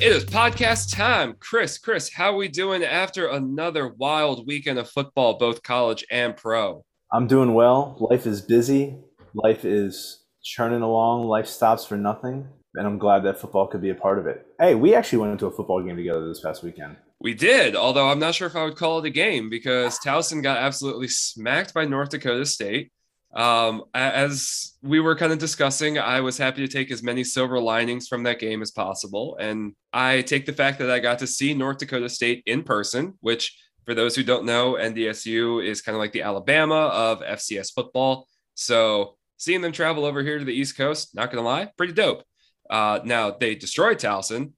It is podcast time. Chris, Chris, how are we doing after another wild weekend of football, both college and pro? I'm doing well. Life is busy. Life is churning along. Life stops for nothing. And I'm glad that football could be a part of it. Hey, we actually went into a football game together this past weekend. We did, although I'm not sure if I would call it a game because Towson got absolutely smacked by North Dakota State. Um, as we were kind of discussing, I was happy to take as many silver linings from that game as possible. And I take the fact that I got to see North Dakota State in person, which, for those who don't know, NDSU is kind of like the Alabama of FCS football. So seeing them travel over here to the East Coast, not going to lie, pretty dope. Uh, now, they destroyed Towson,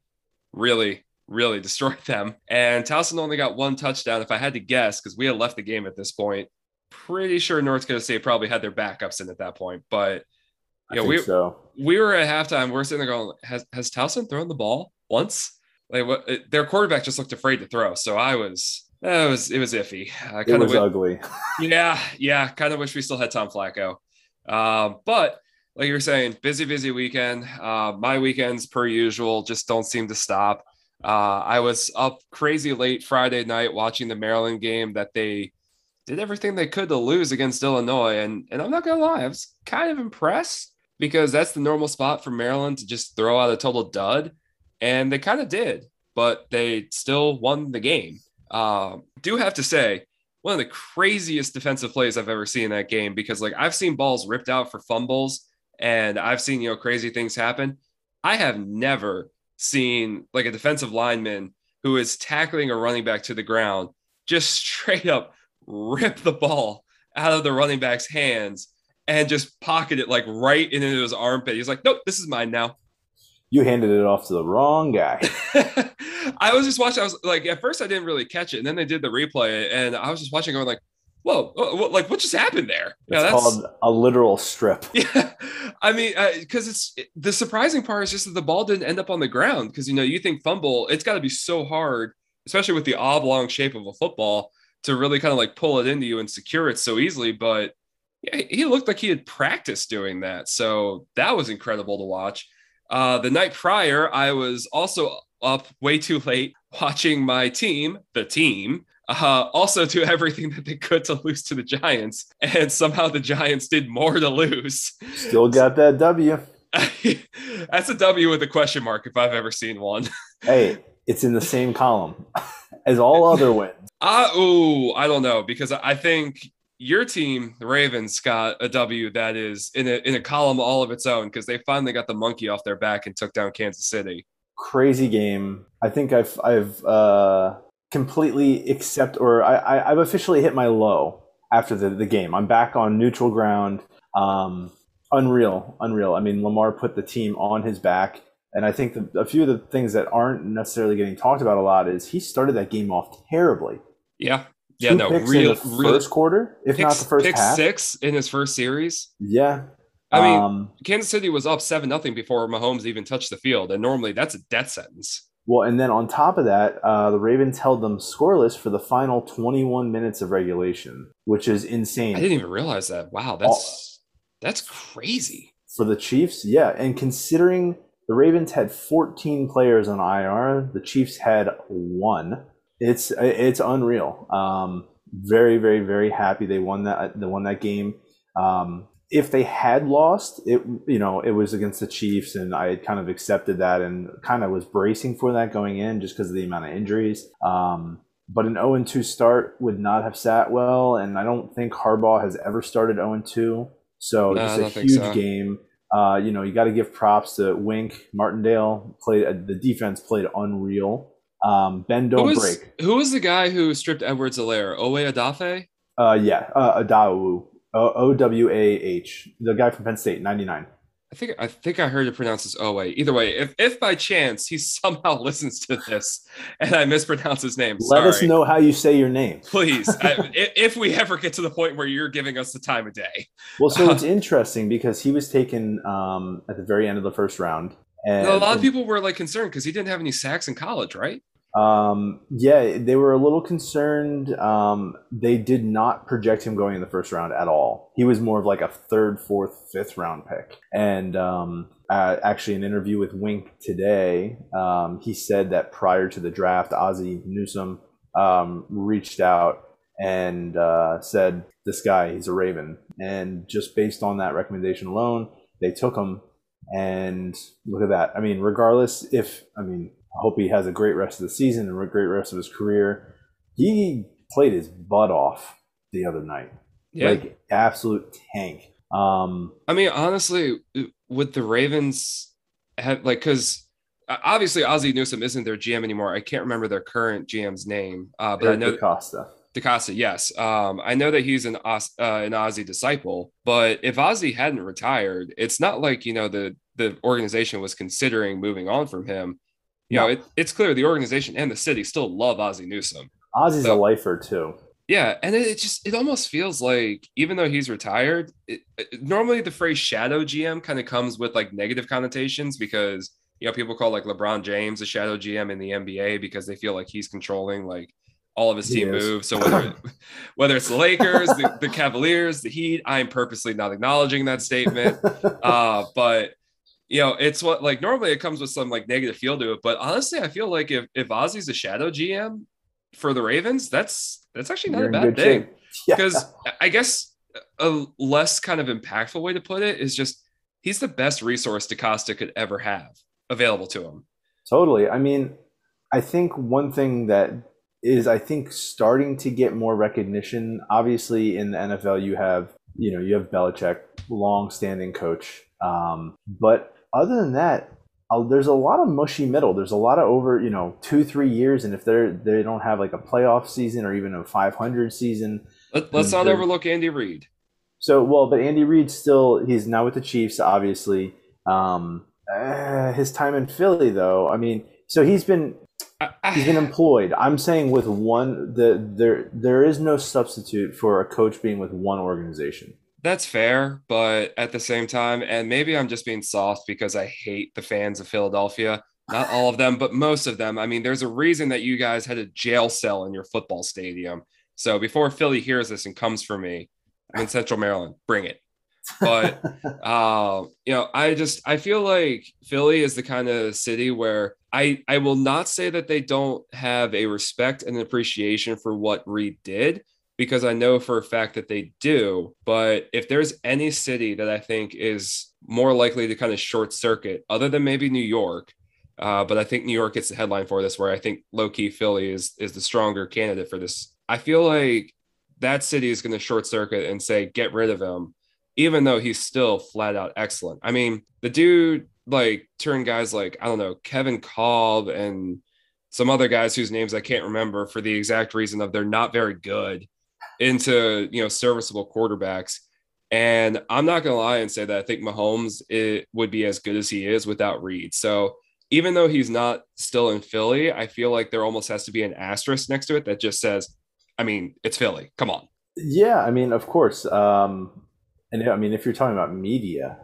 really, really destroyed them. And Towson only got one touchdown, if I had to guess, because we had left the game at this point pretty sure North Dakota State probably had their backups in at that point. But yeah, we so. we were at halftime. We're sitting there going, "Has has Towson thrown the ball once?" Like what? Their quarterback just looked afraid to throw. So I was. It was it was iffy. I it was ugly. yeah, yeah. Kind of wish we still had Tom Flacco. Uh, but like you were saying, busy, busy weekend. Uh, my weekends, per usual, just don't seem to stop. Uh, I was up crazy late Friday night watching the Maryland game that they did everything they could to lose against Illinois. And, and I'm not to lie, I was kind of impressed because that's the normal spot for Maryland to just throw out a total dud. And they kind of did, but they still won the game. Uh, do have to say, one of the craziest defensive plays I've ever seen in that game because, like, I've seen balls ripped out for fumbles and I've seen, you know, crazy things happen. I have never seen like a defensive lineman who is tackling a running back to the ground just straight up rip the ball out of the running back's hands and just pocket it like right into his armpit. He's like, nope, this is mine now. You handed it off to the wrong guy. I was just watching. I was like, at first I didn't really catch it, and then they did the replay, and I was just watching, going like, "Whoa, what, like what just happened there?" It's yeah, called a literal strip. Yeah, I mean, because uh, it's the surprising part is just that the ball didn't end up on the ground. Because you know, you think fumble, it's got to be so hard, especially with the oblong shape of a football to really kind of like pull it into you and secure it so easily. But yeah, he looked like he had practiced doing that. So that was incredible to watch. Uh, the night prior, I was also up way too late watching my team, the team, uh, also do everything that they could to lose to the Giants. And somehow the Giants did more to lose. Still got that W. That's a W with a question mark if I've ever seen one. hey, it's in the same column as all other wins. Uh, oh, I don't know because I think your team, the Ravens, got a W that is in a in a column all of its own because they finally got the monkey off their back and took down Kansas City. Crazy game. I think I've I've uh, completely accept or I, I I've officially hit my low after the, the game. I'm back on neutral ground. Um, unreal, unreal. I mean, Lamar put the team on his back. And I think the, a few of the things that aren't necessarily getting talked about a lot is he started that game off terribly. Yeah. Yeah, Two no, real, real first quarter, if picks, not the first pick half. six in his first series. Yeah. I mean, um, Kansas City was up seven nothing before Mahomes even touched the field, and normally that's a death sentence. Well, and then on top of that, uh, the Ravens held them scoreless for the final 21 minutes of regulation, which is insane. I didn't even realize that. Wow, that's All, that's crazy for the Chiefs. Yeah, and considering the Ravens had 14 players on IR, the Chiefs had one it's it's unreal. Um, very very very happy they won that they won that game. Um, if they had lost, it you know it was against the Chiefs, and I had kind of accepted that and kind of was bracing for that going in just because of the amount of injuries. Um, but an 0 2 start would not have sat well, and I don't think Harbaugh has ever started 0 2. So no, just a huge so. game. Uh, you know, you got to give props to Wink Martindale. Played uh, the defense played unreal. Um, Ben don't who was, break. Who was the guy who stripped Edwards-Helaire? Owe Adafe? Uh, yeah, uh, Adawu. O W A H. The guy from Penn State, 99. I think I think I heard it pronounced as Owe. Either way, if if by chance he somehow listens to this and I mispronounce his name, let sorry. us know how you say your name, please. I, if we ever get to the point where you're giving us the time of day. Well, so it's interesting because he was taken um, at the very end of the first round, and a lot of people were like concerned because he didn't have any sacks in college, right? Um, yeah, they were a little concerned. Um, they did not project him going in the first round at all. He was more of like a third, fourth, fifth round pick. And um, uh, actually, an interview with Wink today, um, he said that prior to the draft, Ozzie Newsome um, reached out and uh, said, "This guy, he's a Raven." And just based on that recommendation alone, they took him. And look at that. I mean, regardless if I mean I hope he has a great rest of the season and a great rest of his career. He played his butt off the other night. Yeah. Like absolute tank. Um I mean honestly with the Ravens have like cuz obviously Ozzie Newsome isn't their GM anymore. I can't remember their current GM's name. Uh but Eric I know DeCosta. DeCosta, yes. Um, I know that he's an uh, an Ozzie disciple, but if Ozzie hadn't retired, it's not like you know the the organization was considering moving on from him you know, it, it's clear the organization and the city still love Ozzie Newsome. Ozzie's so, a lifer too. Yeah, and it, it, just it almost feels like even though he's retired, it, normally the phrase shadow GM kind of comes with like negative connotations because you know people call like LeBron James a shadow GM in the NBA because they feel like he's controlling like all of his team moves. So whether whether it's the Lakers, the, the, Cavaliers, the Heat, I'm purposely not acknowledging that statement. Uh, but you know, it's what like normally it comes with some like negative feel to it, but honestly, I feel like if if Ozzie's a shadow GM for the Ravens, that's that's actually not You're a bad thing. Because yeah. I guess a less kind of impactful way to put it is just he's the best resource DeCosta could ever have available to him. Totally. I mean, I think one thing that is I think starting to get more recognition. Obviously, in the NFL, you have you know you have Belichick, long-standing coach, um, but other than that, uh, there's a lot of mushy middle. There's a lot of over, you know, two, three years, and if they're they don't have like a playoff season or even a 500 season, Let, us not overlook Andy Reid. So well, but Andy Reid still he's now with the Chiefs, obviously. Um, uh, his time in Philly, though, I mean, so he's been he's been employed. I'm saying with one, the there there is no substitute for a coach being with one organization. That's fair, but at the same time, and maybe I'm just being soft because I hate the fans of Philadelphia. Not all of them, but most of them. I mean, there's a reason that you guys had a jail cell in your football stadium. So before Philly hears this and comes for me, I'm in Central Maryland. Bring it. But uh, you know, I just I feel like Philly is the kind of city where I I will not say that they don't have a respect and appreciation for what Reid did, because I know for a fact that they do. But if there's any city that I think is more likely to kind of short circuit, other than maybe New York, uh, but I think New York gets the headline for this, where I think low key Philly is is the stronger candidate for this. I feel like that city is going to short circuit and say get rid of him, even though he's still flat out excellent. I mean, the dude like turned guys like I don't know Kevin Kolb and some other guys whose names I can't remember for the exact reason of they're not very good into you know serviceable quarterbacks. And I'm not gonna lie and say that I think Mahomes it would be as good as he is without Reid. So even though he's not still in Philly, I feel like there almost has to be an asterisk next to it that just says, I mean, it's Philly. Come on. Yeah, I mean, of course. Um, and I mean, if you're talking about media,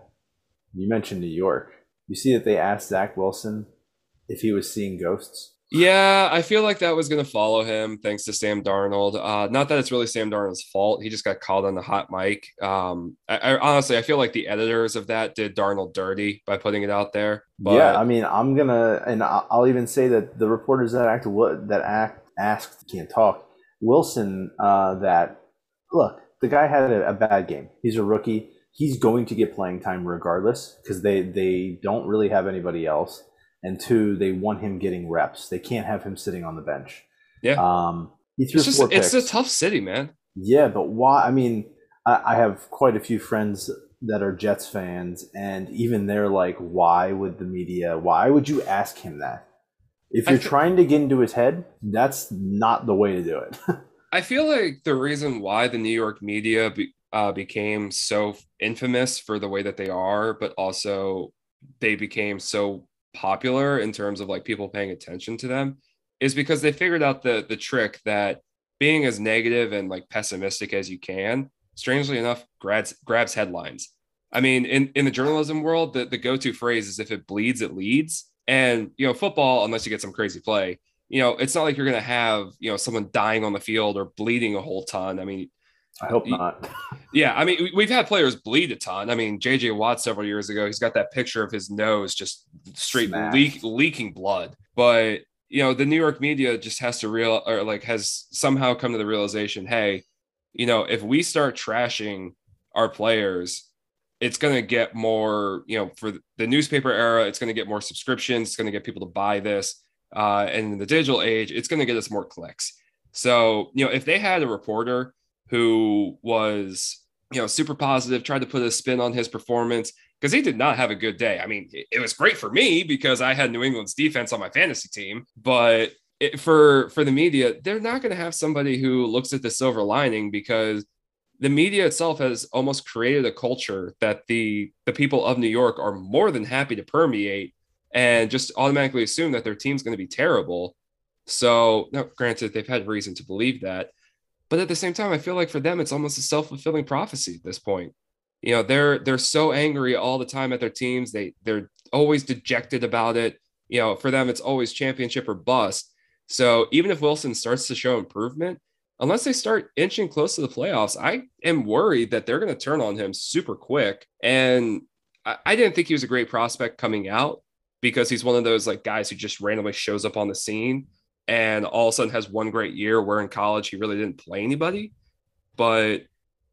you mentioned New York. You see that they asked Zach Wilson if he was seeing ghosts. Yeah, I feel like that was going to follow him thanks to Sam Darnold. Uh, not that it's really Sam Darnold's fault. He just got called on the hot mic. Um, I, I, honestly, I feel like the editors of that did Darnold dirty by putting it out there. But... Yeah, I mean, I'm gonna, and I'll even say that the reporters that act that act asked can't talk Wilson uh, that look, the guy had a, a bad game. He's a rookie. He's going to get playing time regardless because they they don't really have anybody else and two, they want him getting reps. They can't have him sitting on the bench. Yeah. Um, he threw it's just, four picks. It's a tough city, man. Yeah, but why? I mean, I, I have quite a few friends that are Jets fans, and even they're like, why would the media? Why would you ask him that? If you're th- trying to get into his head, that's not the way to do it. I feel like the reason why the New York media be, uh, became so infamous for the way that they are, but also they became so popular in terms of like people paying attention to them is because they figured out the the trick that being as negative and like pessimistic as you can strangely enough grabs grabs headlines i mean in in the journalism world the, the go-to phrase is if it bleeds it leads and you know football unless you get some crazy play you know, it's not like you're going to have, you know, someone dying on the field or bleeding a whole ton. I mean, I hope not. yeah, I mean, we've had players bleed a ton. I mean, JJ Watt several years ago, he's got that picture of his nose just straight leak, leaking blood. But you know, the New York media just has to real or like has somehow come to the realization, hey, you know, if we start trashing our players, it's going to get more, you know, for the newspaper era, it's going to get more subscriptions, it's going to get people to buy this. Uh, and in the digital age, it's going to get us more clicks. So, you know, if they had a reporter who was, you know, super positive, tried to put a spin on his performance because he did not have a good day. I mean, it, was great for me because I had New England's defense on my fantasy team, but it, for for the media, they're not going to have somebody who looks at the silver lining because the media itself has almost created a culture that the the people of New York are more than happy to permeate and just automatically assume that their team's going to be terrible. So, now, granted, they've had reason to believe that, but at the same time, I feel like for them, it's almost a self fulfilling prophecy at this point. You know, they're they're so angry all the time at their teams. They they're always dejected about it. You know, for them, it's always championship or bust. So even if Wilson starts to show improvement, unless they start inching close to the playoffs, I am worried that they're going to turn on him super quick. And I, I didn't think he was a great prospect coming out because he's one of those like guys who just randomly shows up on the scene and all of a sudden has one great year where in college he really didn't play anybody. But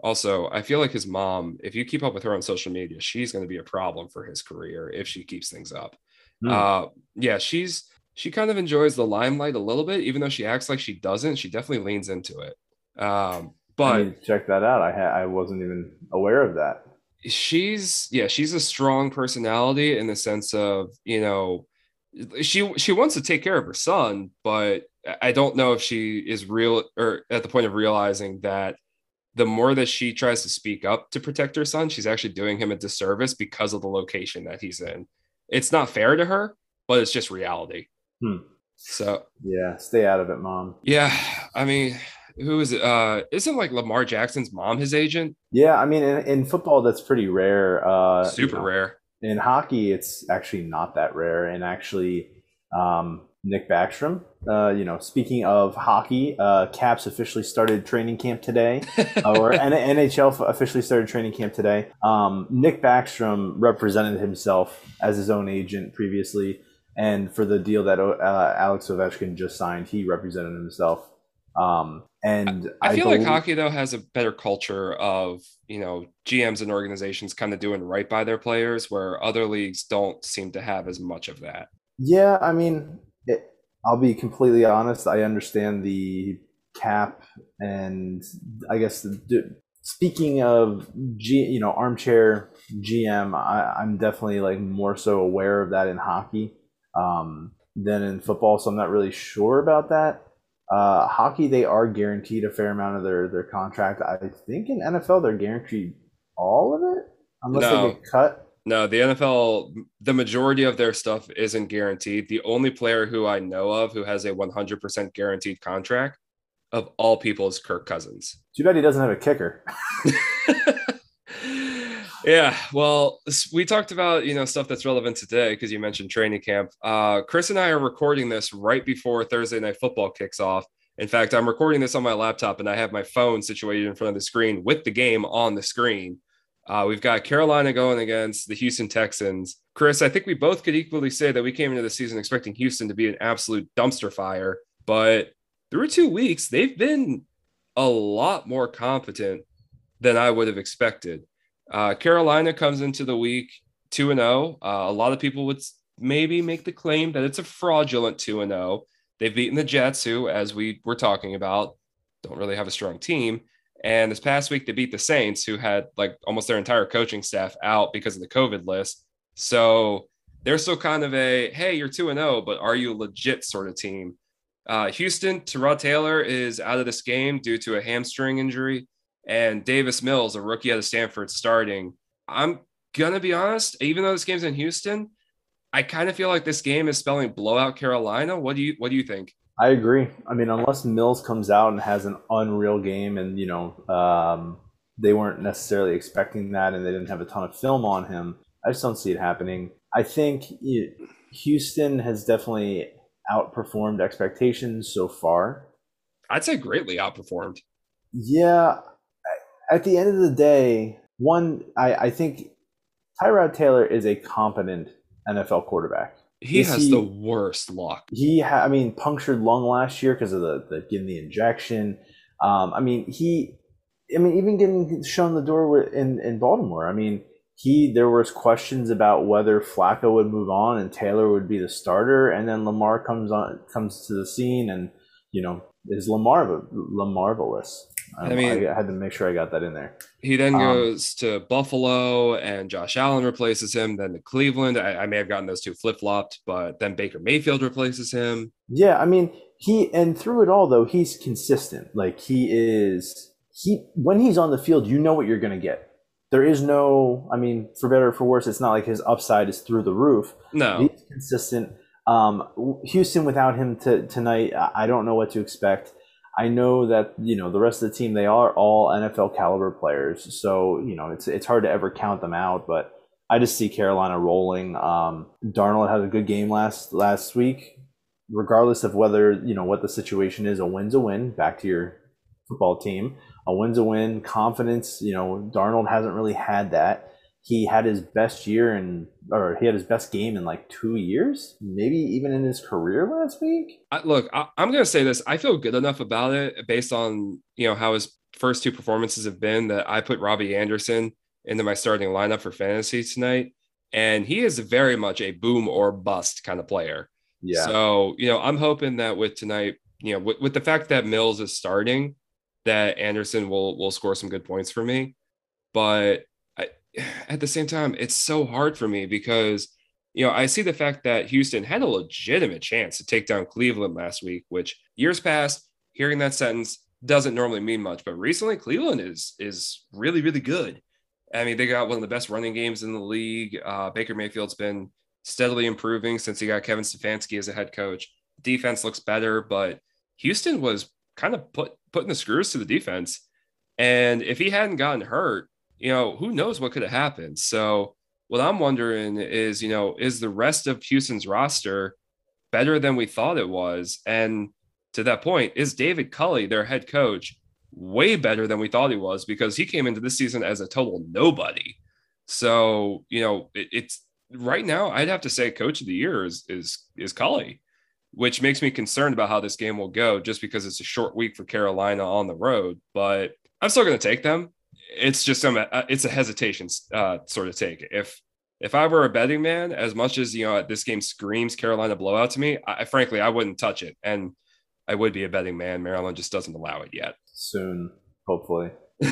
also, I feel like his mom, if you keep up with her on social media, she's going to be a problem for his career if she keeps things up. Mm. Uh, yeah, she's she kind of enjoys the limelight a little bit, even though she acts like she doesn't. She definitely leans into it. Um, but check that out. I ha- I wasn't even aware of that. She's yeah, she's a strong personality in the sense of you know she she wants to take care of her son, but I don't know if she is real or at the point of realizing that the more that she tries to speak up to protect her son, she's actually doing him a disservice because of the location that he's in. It's not fair to her, but it's just reality. Hmm. So yeah, stay out of it, mom. Yeah, I mean, who is it? Uh, isn't like Lamar Jackson's mom his agent? Yeah, I mean, in, in football, that's pretty rare. Uh, Super you know, rare in hockey, it's actually not that rare. And actually, um, Nick Backstrom, uh, you know, speaking of hockey, uh, Caps officially started training camp today, or NHL officially started training camp today. Um, Nick Backstrom represented himself as his own agent previously, and for the deal that uh, Alex Ovechkin just signed, he represented himself. Um, and I, I feel believe- like hockey though has a better culture of you know GMs and organizations kind of doing right by their players, where other leagues don't seem to have as much of that. Yeah, I mean, it, I'll be completely honest. I understand the cap, and I guess the, speaking of G, you know, armchair GM, I, I'm definitely like more so aware of that in hockey um, than in football. So I'm not really sure about that. Uh, hockey, they are guaranteed a fair amount of their, their contract. I think in NFL, they're guaranteed all of it unless no. they get cut. No, the NFL, the majority of their stuff isn't guaranteed. The only player who I know of who has a 100% guaranteed contract of all people is Kirk Cousins. Too bad he doesn't have a kicker. Yeah, well, we talked about you know stuff that's relevant today because you mentioned training camp. Uh, Chris and I are recording this right before Thursday night football kicks off. In fact, I'm recording this on my laptop and I have my phone situated in front of the screen with the game on the screen. Uh, we've got Carolina going against the Houston Texans. Chris, I think we both could equally say that we came into the season expecting Houston to be an absolute dumpster fire, but through two weeks, they've been a lot more competent than I would have expected. Uh, Carolina comes into the week 2 and 0. Uh, a lot of people would maybe make the claim that it's a fraudulent 2 and 0. They've beaten the Jets, who, as we were talking about, don't really have a strong team. And this past week, they beat the Saints, who had like almost their entire coaching staff out because of the COVID list. So they're still kind of a hey, you're 2 and 0, but are you a legit sort of team? Uh, Houston, Tyrod Taylor is out of this game due to a hamstring injury and Davis Mills, a rookie out of Stanford, starting. I'm gonna be honest, even though this game's in Houston, I kind of feel like this game is spelling blowout Carolina. What do you what do you think? I agree. I mean, unless Mills comes out and has an unreal game, and you know, um, they weren't necessarily expecting that, and they didn't have a ton of film on him. I just don't see it happening. I think Houston has definitely outperformed expectations so far. I'd say greatly outperformed. Yeah. At the end of the day, one, I, I think Tyrod Taylor is a competent NFL quarterback. He Is has he- the worst luck. He, ha- I mean, punctured lung last year because of the, the getting the injection. Um, I mean, he, I mean, even getting shown the door in in Baltimore. I mean, he there was questions about whether Flacco would move on and Taylor would be the starter, and then Lamar comes on comes to the scene, and you know is Lamar Lamarvelous. Um, I mean- I had to make sure I got that in there. He then Um, goes to Buffalo, and Josh Allen replaces him. Then to Cleveland. I, I may have gotten those two flip flopped, but then Baker Mayfield replaces him. Yeah, I mean, he and through it all though, he's consistent. Like he is he when he's on the field, you know what you're going to get. There is no, I mean, for better or for worse, it's not like his upside is through the roof. No, He's consistent. Um, Houston without him to, tonight, I don't know what to expect. I know that you know the rest of the team; they are all NFL caliber players, so you know it's it's hard to ever count them out. But I just see Carolina rolling. Um, Darnold had a good game last last week, regardless of whether you know what the situation is. A win's a win. Back to your football team, a win's a win. Confidence. You know, Darnold hasn't really had that he had his best year in or he had his best game in like two years maybe even in his career last week I, look, I, I'm going to say this. I feel good enough about it based on you know how his first two performances have been that I put Robbie Anderson into my starting lineup for fantasy tonight, and he is very much a boom or bust kind of player. yeah So you know, I'm hoping that with tonight, you know, with, with the fact that Mills is starting, that Anderson will will score some good points for me. But at the same time, it's so hard for me because you know I see the fact that Houston had a legitimate chance to take down Cleveland last week, which years past, hearing that sentence doesn't normally mean much, but recently Cleveland is is really really good. I mean, they got one of the best running games in the league. Uh, Baker Mayfield's been steadily improving since he got Kevin Stefanski as a head coach. Defense looks better, but Houston was kind of put putting the screws to the defense. And if he hadn't gotten hurt, you know, who knows what could have happened. So what I'm wondering is, you know, is the rest of Houston's roster better than we thought it was? And to that point, is David Culley, their head coach, way better than we thought he was because he came into this season as a total nobody. So, you know, it, it's right now, I'd have to say coach of the year is is is Culley, which makes me concerned about how this game will go just because it's a short week for Carolina on the road. But I'm still going to take them. It's just some uh, it's a hesitation uh, sort of take. If if I were a betting man, as much as you know this game screams Carolina blowout to me, I, frankly I wouldn't touch it, and I would be a betting man. Maryland just doesn't allow it yet. soon hopefully.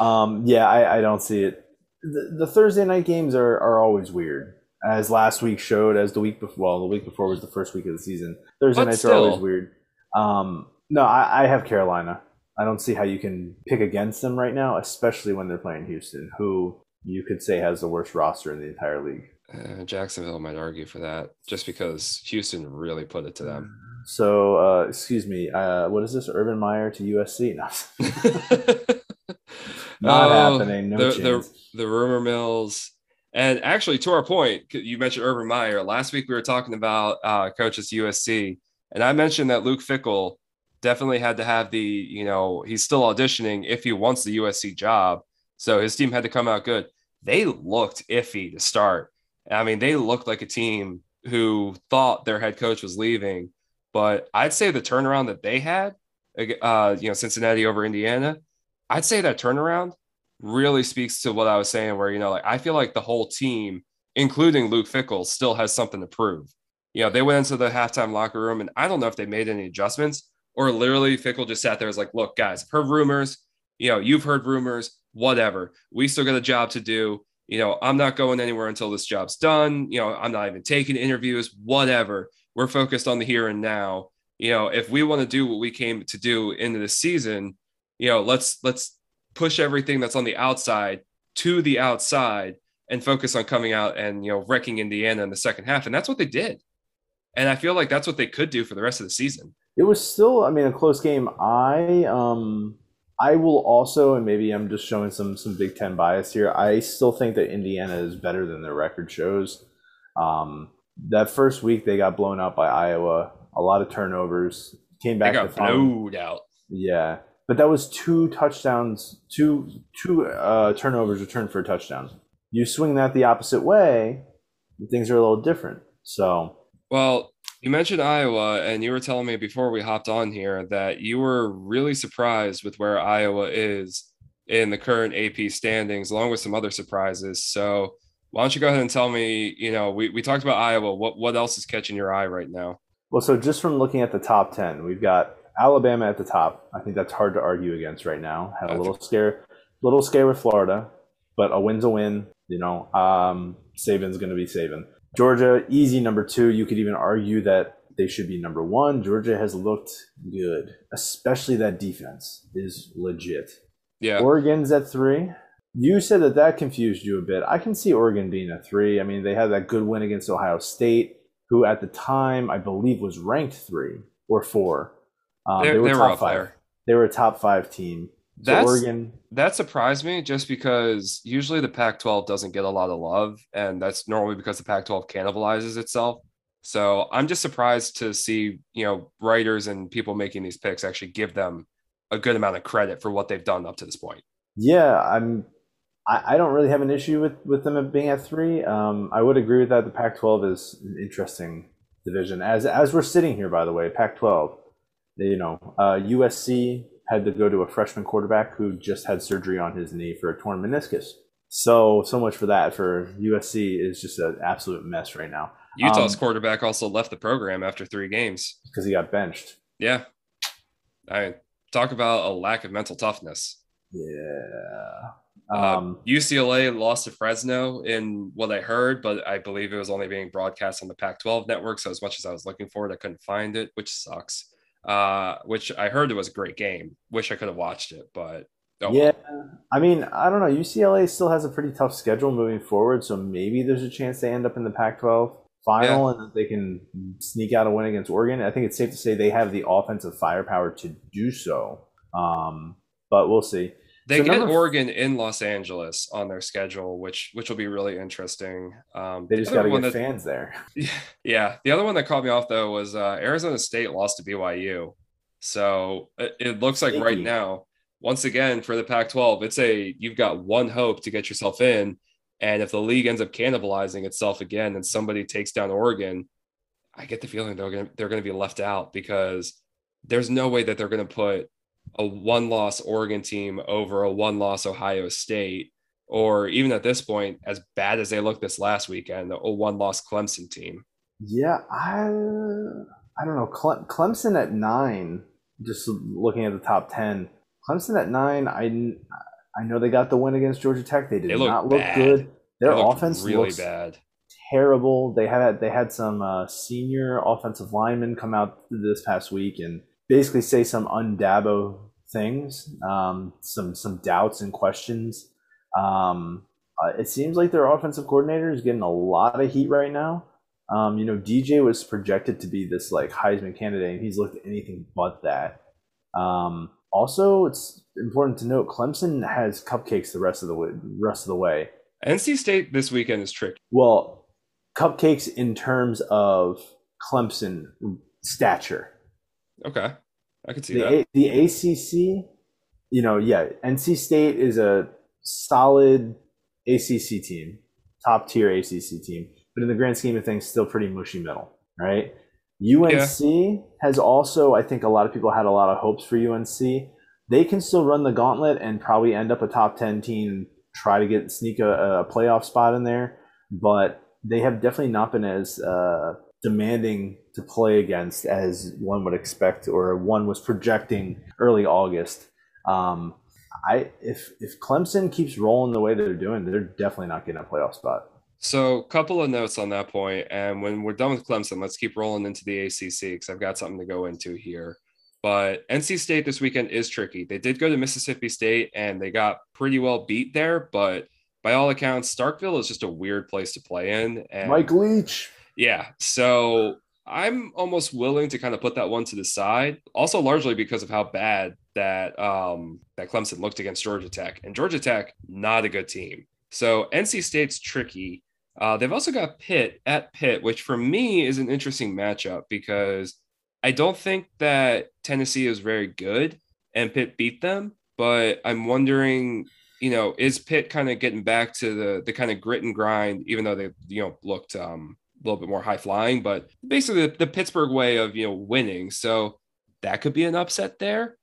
Um yeah i, I don't see it. The, the thursday night games are, are always weird. As last week showed as the week before well the week before was the first week of the season. Thursday But nights are always weird. Um no I, I have carolina i don't see how you can pick against them right now especially when they're playing houston who you could say has the worst roster in the entire league Uh, Jacksonville might argue for that just because Houston really put it to them. so uh excuse me uh what is this urban meyer to usc no not Oh, happening no the, chance. the the rumor mills. And actually, to our point, you mentioned Urban Meyer. Last week we were talking about uh, coaches USC, and I mentioned that Luke Fickell definitely had to have the, you know, he's still auditioning if he wants the USC job. So his team had to come out good. They looked iffy to start. I mean, they looked like a team who thought their head coach was leaving, but I'd say the turnaround that they had, uh, you know, Cincinnati over Indiana, I'd say that turnaround really speaks to what I was saying, where, you know, like I feel like the whole team, including Luke Fickell, still has something to prove. You know, they went into the halftime locker room, and I don't know if they made any adjustments or literally Fickell just sat there and was like, look, guys, I've heard rumors. You know, you've heard rumors, whatever. We still got a job to do. You know, I'm not going anywhere until this job's done. You know, I'm not even taking interviews, whatever. We're focused on the here and now. You know, if we want to do what we came to do into the season, you know, let's let's push everything that's on the outside to the outside and focus on coming out and you know wrecking Indiana in the second half. And that's what they did. And I feel like that's what they could do for the rest of the season. It was still, I mean, a close game. I um I will also, and maybe I'm just showing some some Big Ten bias here. I still think that Indiana is better than their record shows. Um, that first week they got blown out by Iowa. A lot of turnovers. Came back they got blowed out. Yeah, but that was two touchdowns, two two uh, turnovers returned for a touchdown. You swing that the opposite way, things are a little different. So Well, you mentioned Iowa, and you were telling me before we hopped on here that you were really surprised with where Iowa is in the current AP standings, along with some other surprises. So, why don't you go ahead and tell me? You know, we, we talked about Iowa. What what else is catching your eye right now? Well, so just from looking at the top 10, we've got Alabama at the top. I think that's hard to argue against right now. Had a little scare, little scare with Florida, but a win's a win. You know, um, Saban's going to be Saban. Georgia, easy number two. You could even argue that they should be number one. Georgia has looked good, especially that defense is legit. Yeah, Oregon's at three. You said that that confused you a bit. I can see Oregon being at three. I mean, they had that good win against Ohio State, who at the time I believe was ranked three or four. Um, they, they were top up five. there. They were a top five team. That's Oregon, that surprised me just because usually the Pac 12 doesn't get a lot of love, and that's normally because the Pac 12 cannibalizes itself. So I'm just surprised to see, you know, writers and people making these picks actually give them a good amount of credit for what they've done up to this point. yeah, I'm. I, I don't really have an issue with with them being at three. Um, I would agree with that. The Pac-12 is an interesting division. As as we're sitting here, by the way, Pac-12. You know, uh, USC had to go to a freshman quarterback who just had surgery on his knee for a torn meniscus. So so much for that. For USC is just an absolute mess right now Utah's Um, quarterback also left the program after three games. because he got benched. Yeah. I mean, talk about a lack of mental toughness. Yeah. Uh, Um, UCLA lost to Fresno in what I heard, but I believe it was only being broadcast on the Pac 12 network. So, as much as I was looking for it, I couldn't find it, which sucks. Uh, which I heard it was a great game. Wish I could have watched it, but oh, yeah. I mean, I don't know. UCLA still has a pretty tough schedule moving forward, so maybe there's a chance they end up in the Pac-12 final and that they can sneak out a win against Oregon. I think it's safe to say they have the offensive firepower to do so. Um, but we'll see. They So get number- Oregon in Los Angeles on their schedule, which which will be really interesting. Um, They just other got to get that- fans there. Yeah, the other one that caught me off though was uh, Arizona State lost to BYU. So it, it looks like right now, once again for the Pac-12, it's a you've got one hope to get yourself in, and if the league ends up cannibalizing itself again and somebody takes down Oregon, I get the feeling they're gonna they're gonna be left out because there's no way that they're gonna put a one-loss Oregon team over a one-loss Ohio State. Or even at this point, as bad as they looked this last weekend, a one-loss Clemson team. Yeah, I I don't know. Cle- Clemson at nine. Just looking at the top ten, Clemson at nine. I I know they got the win against Georgia Tech. They did They look not look bad. good. Their offense really looks bad. terrible. They had they had some uh, senior offensive linemen come out this past week and basically say some undabo things, um, some some doubts and questions. Um, uh, it seems like their offensive coordinator is getting a lot of heat right now. Um, you know, DJ was projected to be this like Heisman candidate, and he's looked anything but that. Um, also, it's important to note Clemson has cupcakes the rest of the way, rest of the way. NC State this weekend is tricky. Well, cupcakes in terms of Clemson stature. Okay, I could see The, that. A- the ACC, you know, yeah, NC State is a solid ACC team, top tier ACC team, but in the grand scheme of things, still pretty mushy middle, right? UNC has also, I think a lot of people had a lot of hopes for UNC. They can still run the gauntlet and probably end up a top 10 team, try to get sneak a, a playoff spot in there, but they have definitely not been as uh, demanding to play against as one would expect or one was projecting early August. Um, I if if Clemson keeps rolling the way they're doing, they're definitely not getting a playoff spot. So, couple of notes on that point, and when we're done with Clemson, let's keep rolling into the ACC because I've got something to go into here. But NC State this weekend is tricky. They did go to Mississippi State and they got pretty well beat there, but by all accounts, Starkville is just a weird place to play in. And Mike Leach. Yeah. So I'm almost willing to kind of put that one to the side. Also, largely because of how bad that um, that Clemson looked against Georgia Tech, and Georgia Tech not a good team. So NC State's tricky. Uh, they've also got Pitt at Pitt, which for me is an interesting matchup because I don't think that Tennessee is very good and Pitt beat them, but I'm wondering, you know, is Pitt kind of getting back to the the kind of grit and grind, even though they you know looked um, a little bit more high flying, but basically the, the Pittsburgh way of you know winning. So that could be an upset there.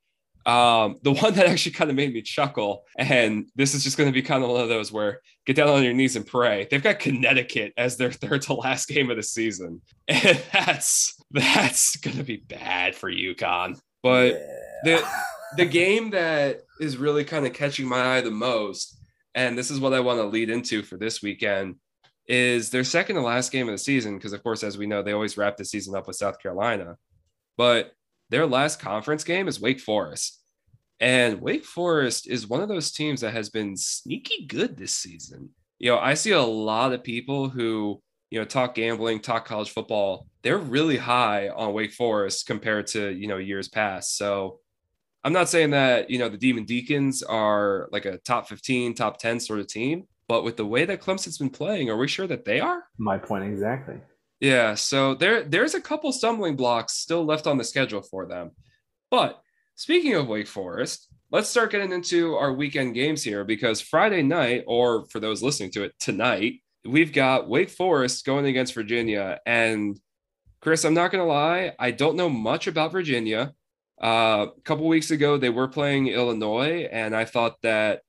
Um, the one that actually kind of made me chuckle, and this is just going to be kind of one of those where get down on your knees and pray. They've got Connecticut as their third to last game of the season, and that's that's going to be bad for UConn. But yeah. the the game that is really kind of catching my eye the most, and this is what I want to lead into for this weekend, is their second to last game of the season. Because of course, as we know, they always wrap the season up with South Carolina, but their last conference game is Wake Forest. And Wake Forest is one of those teams that has been sneaky good this season. You know, I see a lot of people who, you know, talk gambling, talk college football. They're really high on Wake Forest compared to, you know, years past. So I'm not saying that, you know, the Demon Deacons are like a top 15, top 10 sort of team, but with the way that Clemson's been playing, are we sure that they are? My point exactly. Yeah, so there there's a couple stumbling blocks still left on the schedule for them. But speaking of Wake Forest, let's start getting into our weekend games here because Friday night, or for those listening to it tonight, we've got Wake Forest going against Virginia. And Chris, I'm not gonna lie, I don't know much about Virginia. Uh, a couple weeks ago, they were playing Illinois, and I thought that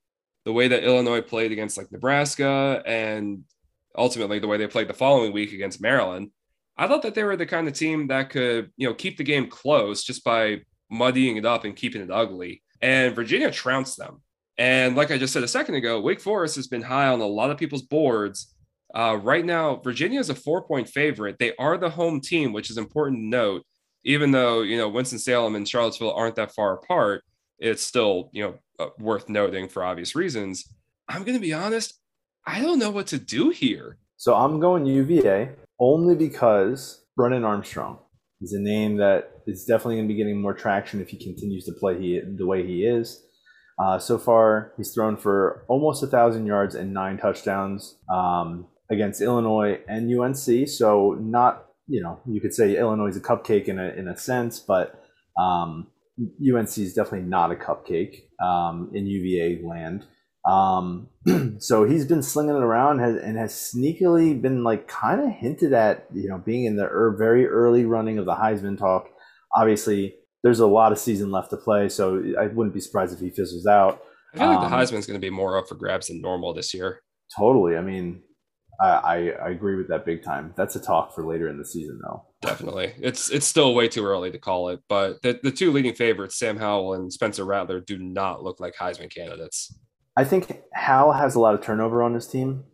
the way that Illinois played against like Nebraska and ultimately the way they played the following week against Maryland, I thought that they were the kind of team that could, you know, keep the game close just by muddying it up and keeping it ugly. And Virginia trounced them. And like I just said a second ago, Wake Forest has been high on a lot of people's boards. Uh, right now, Virginia is a four point favorite. They are the home team, which is important to note. Even though, you know, Winston-Salem and Charlottesville aren't that far apart, it's still, you know, uh, worth noting for obvious reasons. I'm going to be honest, I don't know what to do here. So I'm going UVA only because Brennan Armstrong is a name that is definitely going to be getting more traction if he continues to play he, the way he is. Uh, so far, he's thrown for almost a thousand yards and nine touchdowns um, against Illinois and UNC. So not, you know, you could say Illinois is a cupcake in a in a sense, but um, UNC is definitely not a cupcake um, in UVA land. Um, so he's been slinging it around has, and has sneakily been like kind of hinted at, you know, being in the er, very early running of the Heisman talk. Obviously, there's a lot of season left to play, so I wouldn't be surprised if he fizzles out. I feel like um, the Heisman's going to be more up for grabs than normal this year. Totally. I mean, I, I, I agree with that big time. That's a talk for later in the season, though. Definitely, it's it's still way too early to call it. But the, the two leading favorites, Sam Howell and Spencer Rattler, do not look like Heisman candidates. I think Howell has a lot of turnover on his team.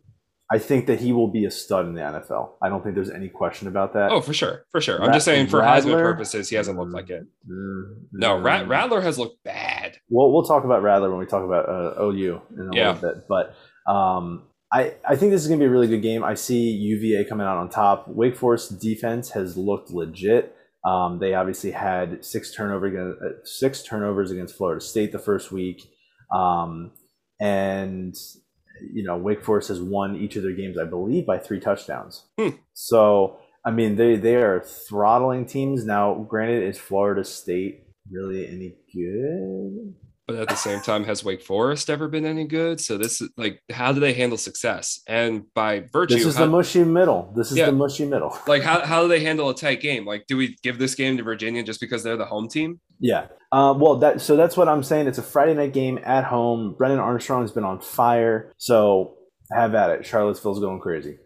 I think that he will be a stud in the NFL. I don't think there's any question about that. Oh, for sure, for sure. I'm just saying for Rattler, Heisman purposes, he hasn't looked like it. Mm, no, mm, Rattler has looked bad. Well, we'll talk about Rattler when we talk about uh, OU in a yeah. little bit. But um, I, I think this is going to be a really good game. I see UVA coming out on top. Wake Forest defense has looked legit. Um, they obviously had six turnover uh, six turnovers against Florida State the first week. Um, and you know Wake Forest has won each of their games, I believe, by three touchdowns. Hmm. So I mean, they they are throttling teams now. Granted, is Florida State really any good? But at the same time, has Wake Forest ever been any good? So this is like, how do they handle success? And by virtue, this is how, the mushy middle. This is yeah, the mushy middle. like, how, how do they handle a tight game? Like, do we give this game to Virginia just because they're the home team? Yeah. Uh, well, that so that's what I'm saying. It's a Friday night game at home. Brennan Armstrong has been on fire. So have at it. Charlottesville's going crazy.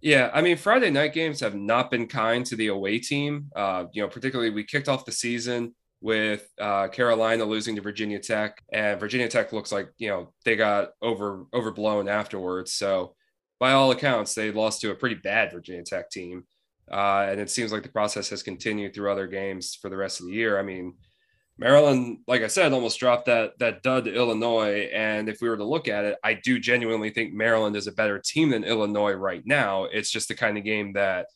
Yeah, I mean, Friday night games have not been kind to the away team. Uh, you know, particularly we kicked off the season with uh, Carolina losing to Virginia Tech, and Virginia Tech looks like you know they got over overblown afterwards. So by all accounts, they lost to a pretty bad Virginia Tech team, uh, and it seems like the process has continued through other games for the rest of the year. I mean, Maryland, like I said, almost dropped that that dud to Illinois, and if we were to look at it, I do genuinely think Maryland is a better team than Illinois right now. It's just the kind of game that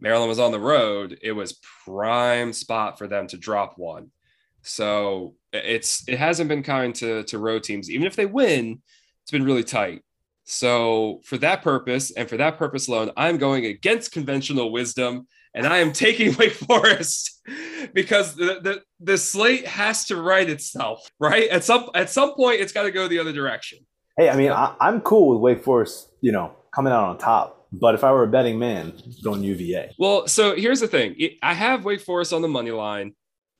Maryland was on the road, it was prime spot for them to drop one. So it's it hasn't been kind to to road teams. Even if they win, it's been really tight. So, for that purpose and for that purpose alone, I'm going against conventional wisdom and I am taking Wake Forest because the, the, the slate has to right itself, right? At some at some point, it's got to go the other direction. Hey, I mean, I, I'm cool with Wake Forest, you know, coming out on top. But if I were a betting man, going UVA. Well, so here's the thing: I have Wake Forest on the money line,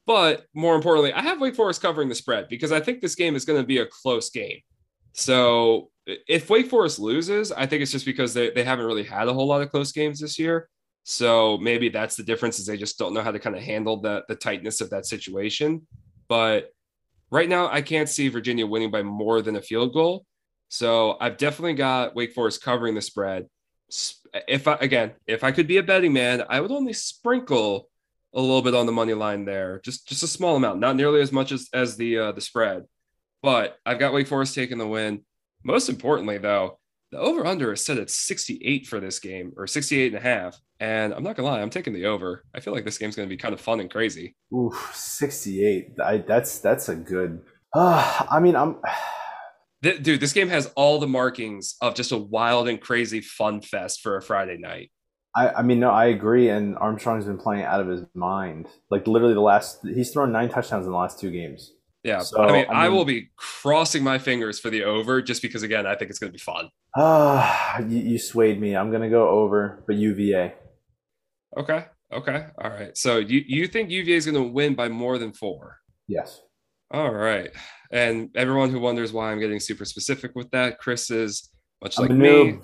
but more importantly, I have Wake Forest covering the spread because I think this game is going to be a close game. So if Wake Forest loses, I think it's just because they, they haven't really had a whole lot of close games this year. So maybe that's the difference is they just don't know how to kind of handle the the tightness of that situation. But right now, I can't see Virginia winning by more than a field goal. So I've definitely got Wake Forest covering the spread. If I again, if I could be a betting man, I would only sprinkle a little bit on the money line there, just just a small amount, not nearly as much as as the uh, the spread. But I've got Wake Forest taking the win. Most importantly, though, the over under is set at 68 for this game or 68 and a half. And I'm not gonna lie, I'm taking the over. I feel like this game's gonna be kind of fun and crazy. Ooh, 68. I, that's that's a good. Uh, I mean, I'm. Dude, this game has all the markings of just a wild and crazy fun fest for a Friday night. I, I mean, no, I agree. And Armstrong's been playing out of his mind. Like literally, the last he's thrown nine touchdowns in the last two games. Yeah, so, I, mean, I mean, I will be crossing my fingers for the over just because, again, I think it's going to be fun. Ah, uh, you, you swayed me. I'm going to go over, but UVA. Okay. Okay. All right. So you you think UVA is going to win by more than four? Yes. All right. And everyone who wonders why I'm getting super specific with that, Chris is much like me,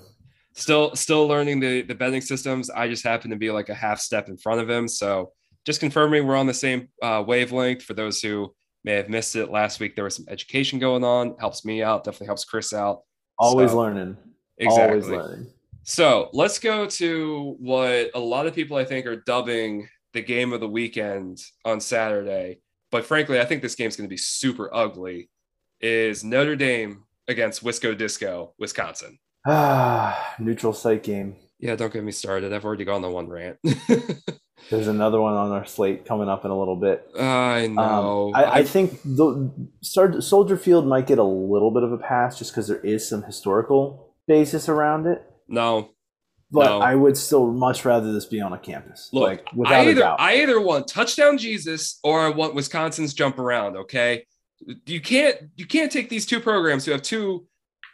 still still learning the the betting systems. I just happen to be like a half step in front of him. So just confirming we're on the same uh, wavelength. For those who may have missed it last week, there was some education going on. Helps me out. Definitely helps Chris out. Always so, learning. Exactly. Always learning. So let's go to what a lot of people I think are dubbing the game of the weekend on Saturday. But frankly, I think this game's going to be super ugly. Is Notre Dame against Wisco Disco, Wisconsin? Ah, neutral site game. Yeah, don't get me started. I've already gone on one rant. There's another one on our slate coming up in a little bit. I um, know. Um, I, I, think the Soldier Field might get a little bit of a pass just because there is some historical basis around it. No. But no. I would still much rather this be on a campus. Look, like, without I either, a doubt. I either want touchdown Jesus or I want Wisconsin's jump around. Okay, you can't you can't take these two programs who have two.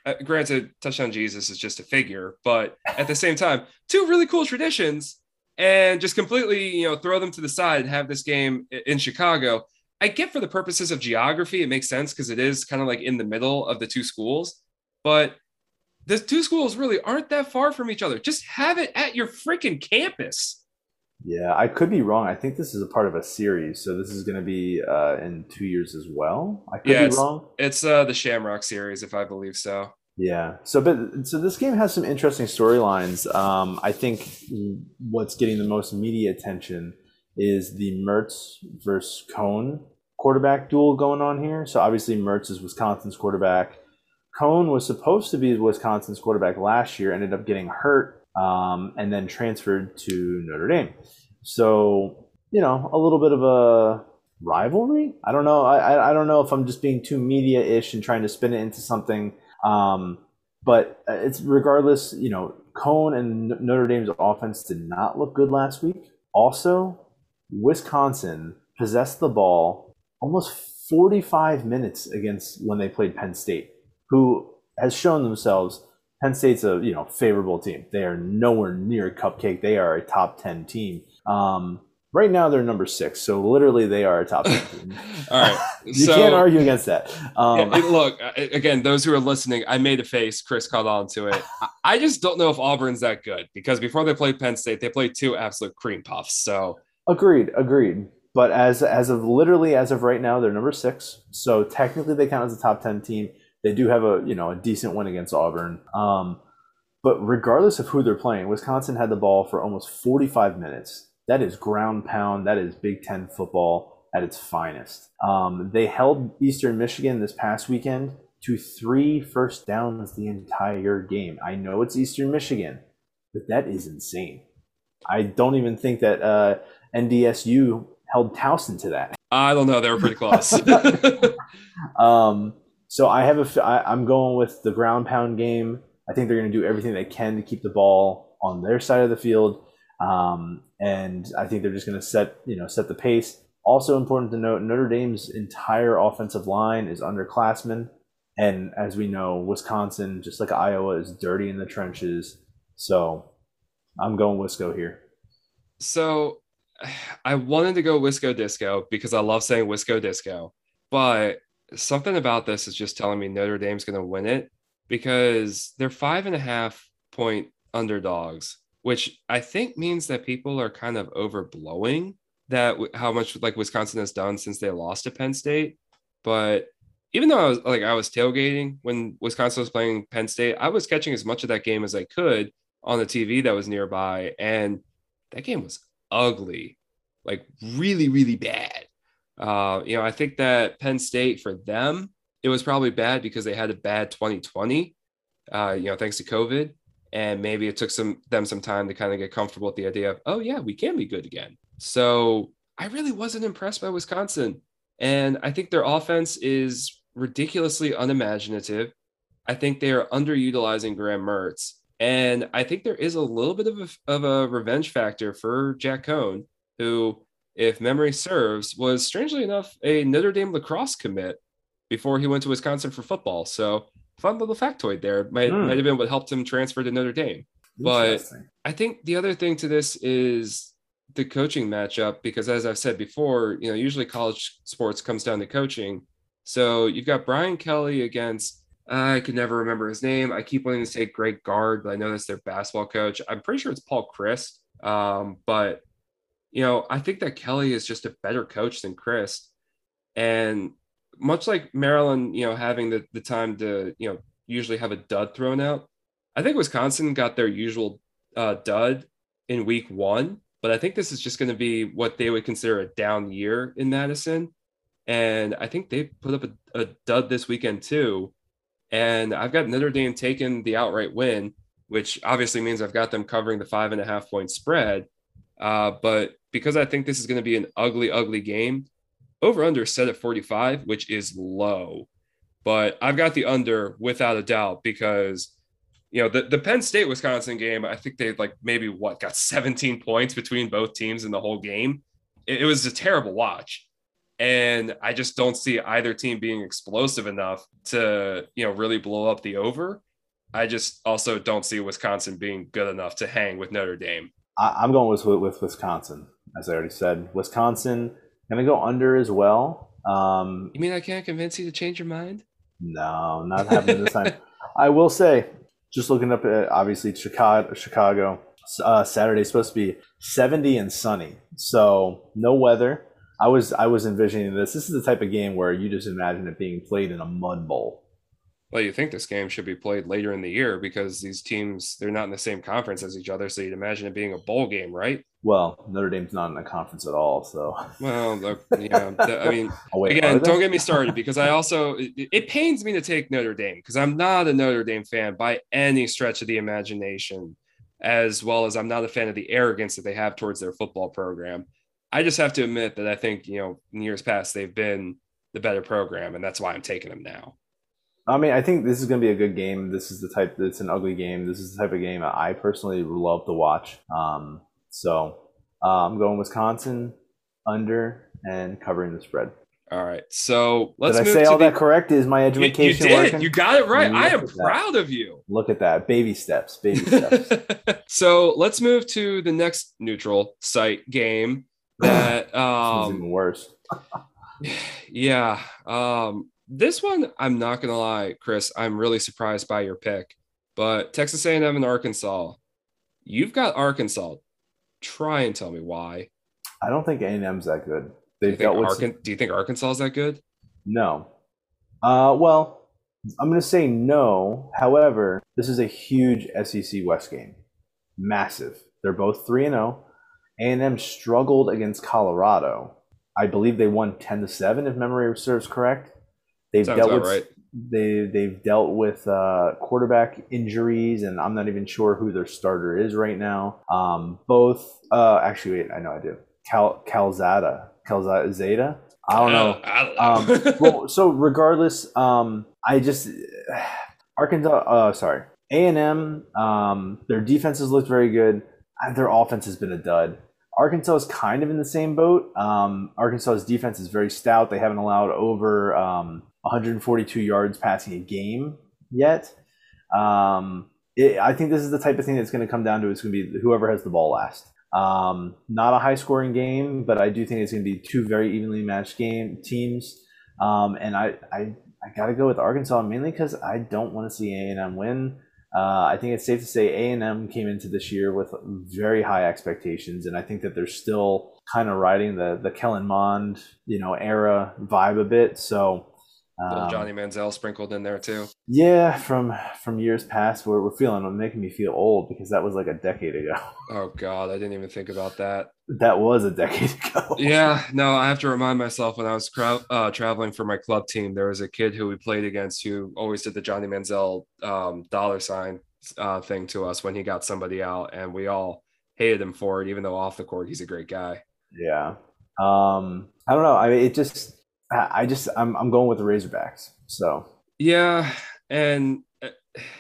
Uh, granted, touchdown Jesus is just a figure, but at the same time, two really cool traditions, and just completely you know throw them to the side and have this game in Chicago. I get for the purposes of geography, it makes sense because it is kind of like in the middle of the two schools, but the two schools really aren't that far from each other. Just have it at your freaking campus. Yeah, I could be wrong. I think this is a part of a series, so this is going to be uh, in two years as well. I could yeah, be it's, wrong. It's uh, the Shamrock series, if I believe so. Yeah. So, but so this game has some interesting storylines. Um, I think what's getting the most media attention is the Mertz versus Coan quarterback duel going on here. So obviously Mertz is Wisconsin's quarterback. Coan was supposed to be Wisconsin's quarterback last year, ended up getting hurt, um, and then transferred to Notre Dame. So, you know, a little bit of a rivalry. I don't know. I, I don't know if I'm just being too media ish and trying to spin it into something. Um, but it's regardless, you know, Coan and Notre Dame's offense did not look good last week. Also, Wisconsin possessed the ball almost 45 minutes against when they played Penn State who has shown themselves Penn State's a you know favorable team. They are nowhere near cupcake. They are a top ten team. Um, right now they're number six, so literally they are a top ten team. All right, you so, can't argue against that. Um, yeah, look again, those who are listening, I made a face. Chris caught on to it. I just don't know if Auburn's that good because before they played Penn State, they played two absolute cream puffs. So agreed, agreed. But as as of literally as of right now, they're number six. So technically, they count as a top ten team they do have a you know a decent win against Auburn. Um, but regardless of who they're playing, Wisconsin had the ball for almost 45 minutes. That is ground pound. That is Big Ten football at its finest. Um, they held Eastern Michigan this past weekend to three first downs the entire game. I know it's Eastern Michigan, but that is insane. I don't even think that uh, NDSU held Towson to that. I don't know. They were pretty close. um, so I have a, I, I'm going with the ground pound game. I think they're going to do everything they can to keep the ball on their side of the field, um, and I think they're just going to set you know set the pace. Also important to note, Notre Dame's entire offensive line is underclassmen, and as we know, Wisconsin, just like Iowa, is dirty in the trenches. So I'm going Wisco here. So I wanted to go Wisco Disco because I love saying Wisco Disco, but something about this is just telling me Notre Dame's going to win it because they're five and a half point underdogs, which I think means that people are kind of overblowing that how much like Wisconsin has done since they lost to Penn State. But even though I was like I was tailgating when Wisconsin was playing Penn State, I was catching as much of that game as I could on the TV that was nearby, and that game was ugly, like really, really bad. Uh, you know, I think that Penn State for them, it was probably bad because they had a bad 2020, uh, you know, thanks to COVID. And maybe it took some them some time to kind of get comfortable with the idea of, oh yeah, we can be good again. So I really wasn't impressed by Wisconsin. And I think their offense is ridiculously unimaginative. I think they are underutilizing Graham Mertz. And I think there is a little bit of a, of a revenge factor for Jack Coan, who, if memory serves, was strangely enough a Notre Dame lacrosse commit before he went to Wisconsin for football. So, fun little factoid there. Might, mm. might have been what helped him transfer to Notre Dame. But I think the other thing to this is the coaching matchup because as I've said before, you know, usually college sports comes down to coaching. So you've got Brian Kelly against I can never remember his name. I keep wanting to say Greg Gard, but I know that's their basketball coach. I'm pretty sure it's Paul Chryst. Um, but you know, I think that Kelly is just a better coach than Chryst. And much like Maryland, you know, having the, the time to, you know, usually have a dud thrown out, I think Wisconsin got their usual uh, dud in week one but I think this is just going to be what they would consider a down year in Madison. And I think they put up a, a dud this weekend too. And I've got Notre Dame taking the outright win, which obviously means I've got them covering the five and a half point spread. Uh, but because I think this is going to be an ugly, ugly game, over under set at 45, which is low. But I've got the under without a doubt because you know, the, the Penn State Wisconsin game, I think they like maybe what got 17 points between both teams in the whole game. It, it was a terrible watch. And I just don't see either team being explosive enough to, you know, really blow up the over. I just also don't see Wisconsin being good enough to hang with Notre Dame. I'm going with, with Wisconsin, as I already said. Wisconsin to go under as well. Um, you mean I can't convince you to change your mind? No, not happening this time. I will say just looking up at obviously Chicago, Chicago uh, Saturday supposed to be 70 and sunny, so no weather. I was I was envisioning this. This is the type of game where you just imagine it being played in a mud bowl. Well, you think this game should be played later in the year because these teams they're not in the same conference as each other, so you'd imagine it being a bowl game, right? Well, Notre Dame's not in a conference at all, so. Well, yeah, I mean, oh, wait, again, don't get me started because I also it, it pains me to take Notre Dame because I'm not a Notre Dame fan by any stretch of the imagination, as well as I'm not a fan of the arrogance that they have towards their football program. I just have to admit that I think you know in years past they've been the better program, and that's why I'm taking them now. I mean, I think this is going to be a good game. This is the type. It's an ugly game. This is the type of game that I personally love to watch. Um, so uh, I'm going Wisconsin under and covering the spread. All right. So let's. Did I say all the... that correct? Is my education you, you did. working? You got it right. I am proud of you. Look at that. Baby steps. Baby steps. so let's move to the next neutral site game. That um, even worse. yeah. Um, this one, I'm not gonna lie, Chris. I'm really surprised by your pick. But Texas A&M and Arkansas, you've got Arkansas Try and tell me why. I don't think A&M's that good. They've dealt with. Arkan- do you think Arkansas is that good? No. Uh, well, I'm going to say no. However, this is a huge SEC West game. Massive. They're both 3 and 0. A&M struggled against Colorado. I believe they won 10 to 7 if memory serves correct. They've Sounds dealt with right they they've dealt with uh, quarterback injuries, and I'm not even sure who their starter is right now. Um, both, uh, actually, wait, I know I do. Cal Calzada, Calzada. I don't know. I don't know. um, well, so regardless, um, I just Arkansas. Uh, sorry, A and M, um, their defenses looked very good. Uh, their offense has been a dud. Arkansas is kind of in the same boat. Um, Arkansas's defense is very stout. They haven't allowed over um, 142 yards passing a game yet. Um, it, I think this is the type of thing that's going to come down to it's going to be whoever has the ball last. Um, not a high scoring game, but I do think it's going to be two very evenly matched game teams. Um, and I, I, I got to go with Arkansas mainly because I don't want to see A&M win. Uh, I think it's safe to say A&M came into this year with very high expectations, and I think that they're still kind of riding the the Kellen Mond you know era vibe a bit. So um, Johnny Manziel sprinkled in there too. Yeah, from from years past, where we're feeling making me feel old because that was like a decade ago. Oh God, I didn't even think about that. That was a decade ago. yeah, no, I have to remind myself when I was uh, traveling for my club team, there was a kid who we played against who always did the Johnny Manziel um, dollar sign uh, thing to us when he got somebody out, and we all hated him for it, even though off the court he's a great guy. Yeah. Um, I don't know. I mean, it just I just I'm I'm going with the Razorbacks. So yeah, and uh,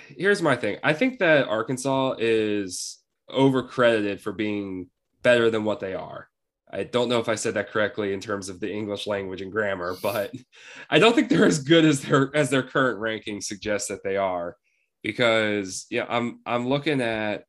here's my thing. I think that Arkansas is overcredited for being better than what they are. I don't know if I said that correctly in terms of the English language and grammar, but I don't think they're as good as their as their current ranking suggests that they are. Because yeah, I'm I'm looking at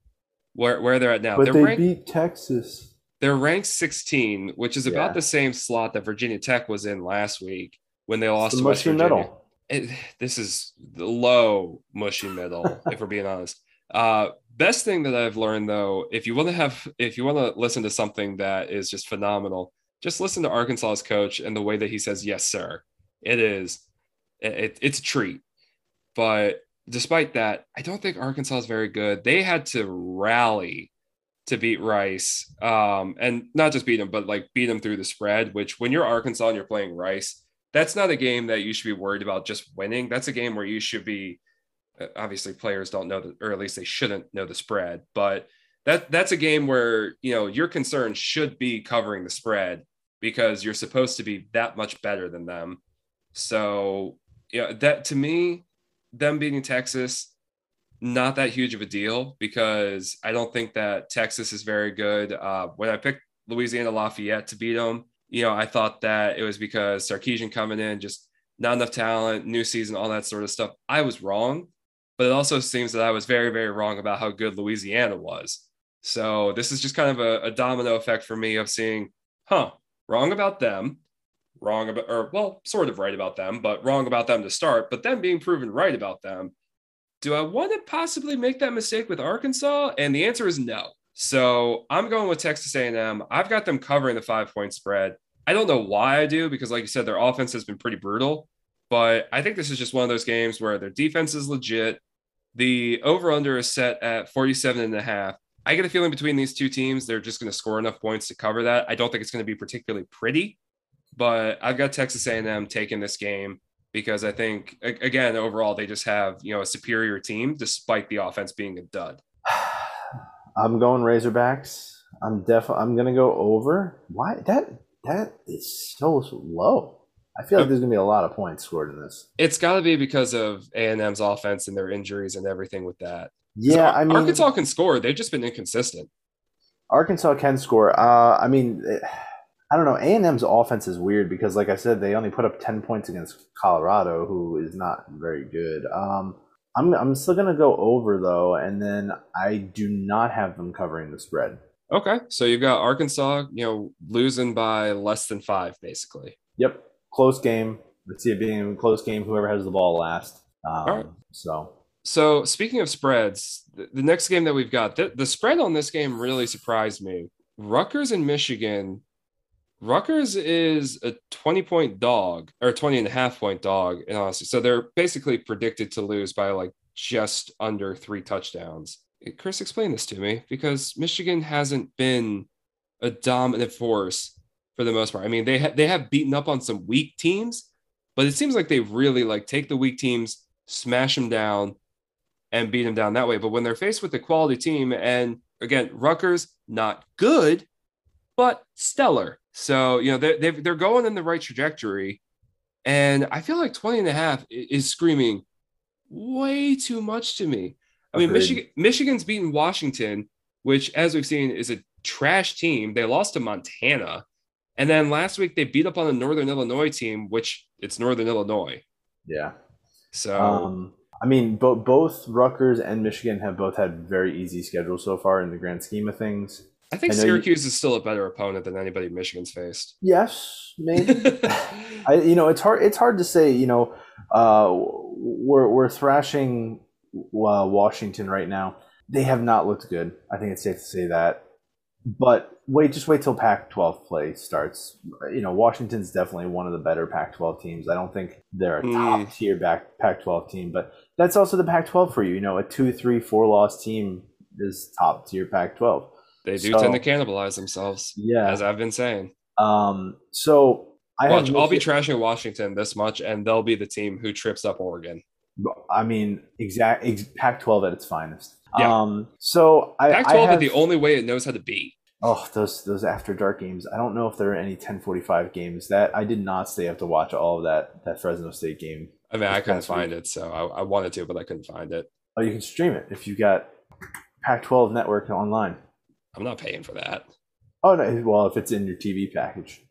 where where they're at now. But they're they ranked, beat Texas. They're ranked 16, which is about yeah. the same slot that Virginia Tech was in last week when they lost the to West Virginia. Middle. It, this is the low mushy middle, if we're being honest. Uh, best thing that I've learned though, if you want to have, if you want to listen to something that is just phenomenal, just listen to Arkansas's coach and the way that he says "yes, sir." It is, it, it's a treat. But despite that, I don't think Arkansas is very good. They had to rally to beat Rice, um, and not just beat them, but like beat them through the spread. Which, when you're Arkansas and you're playing Rice, that's not a game that you should be worried about just winning. That's a game where you should be. Uh, obviously, players don't know that, or at least they shouldn't know the spread. But that that's a game where you know your concern should be covering the spread because you're supposed to be that much better than them. So, yeah, that to me, them beating Texas not that huge of a deal because I don't think that Texas is very good. Uh, when I picked Louisiana Lafayette to beat them, you know, I thought that it was because Sarkisian coming in, just not enough talent, new season, all that sort of stuff. I was wrong, but it also seems that I was very, very wrong about how good Louisiana was. So this is just kind of a, a domino effect for me of seeing, huh, wrong about them, wrong about, or well, sort of right about them, but wrong about them to start, but then being proven right about them do I want to possibly make that mistake with Arkansas? And the answer is no. So I'm going with Texas A&M. I've got them covering the five point spread. I don't know why I do because, like you said, their offense has been pretty brutal. But I think this is just one of those games where their defense is legit. The over under is set at 47 and a half. I get a feeling between these two teams, they're just going to score enough points to cover that. I don't think it's going to be particularly pretty, but I've got Texas A&M taking this game because I think again overall they just have you know a superior team despite the offense being a dud. I'm going Razorbacks. I'm definitely I'm gonna go over. Why that that is so low. I feel like there's gonna be a lot of points scored in this. It's got to be because of A and M's offense and their injuries and everything with that. Yeah, I mean Arkansas can score. They've just been inconsistent. Arkansas can score. Uh, I mean. It, I don't know. A and M's offense is weird because, like I said, they only put up ten points against Colorado, who is not very good. Um, I'm I'm still gonna go over though, and then I do not have them covering the spread. Okay, so you've got Arkansas, you know, losing by less than five, basically. Yep, close game. Let's see it being a close game. Whoever has the ball last. Um, All right. So. So speaking of spreads, the, the next game that we've got, the, the spread on this game really surprised me. Rutgers and Michigan Rutgers is a 20 point dog or 20 and a half point dog in honesty. So they're basically predicted to lose by like just under three touchdowns. Chris, explain this to me because Michigan hasn't been a dominant force for the most part. I mean, they ha- they have beaten up on some weak teams, but it seems like they really like take the weak teams, smash them down, and beat them down that way. But when they're faced with a quality team, and again, Rutgers not good, but stellar. So, you know, they're, they're going in the right trajectory. And I feel like 20 and a half is screaming way too much to me. I mean, Michigan Michigan's beaten Washington, which, as we've seen, is a trash team. They lost to Montana, and then last week they beat up on the Northern Illinois team, which it's Northern Illinois. Yeah. So Um, I mean, bo- both Rutgers and Michigan have both had very easy schedules so far in the grand scheme of things. I think I know you- Syracuse is still a better opponent than anybody Michigan's faced. Yes, maybe. I, you know, it's hard. It's hard to say. You know, uh, we're we're thrashing uh, Washington right now. They have not looked good. I think it's safe to say that. But wait, just wait till Pac-12 play starts. You know, Washington's definitely one of the better Pac-12 teams. I don't think they're a Hmm. top tier back Pac-12 team, but that's also the Pac-12 for you. You know, a two, three, four loss team is top tier Pac-12. They do So- tend to cannibalize themselves, Yeah. as I've been saying. Um. So I Watch, I'll be trashing Washington this much, and they'll be the team who trips up Oregon. I mean, exact ex, Pac-12 at its finest. Yeah. Um, so I, Pac-12 I have, is the only way it knows how to be. oh those those after dark games. I don't know if there are any 1045 games that I did not stay up to watch all of that that Fresno State game. I mean, I couldn't find it, so I, I wanted to, but I couldn't find it. Oh, you can stream it if you got Pac-12 network online. I'm not paying for that. Oh no, well if it's in your TV package.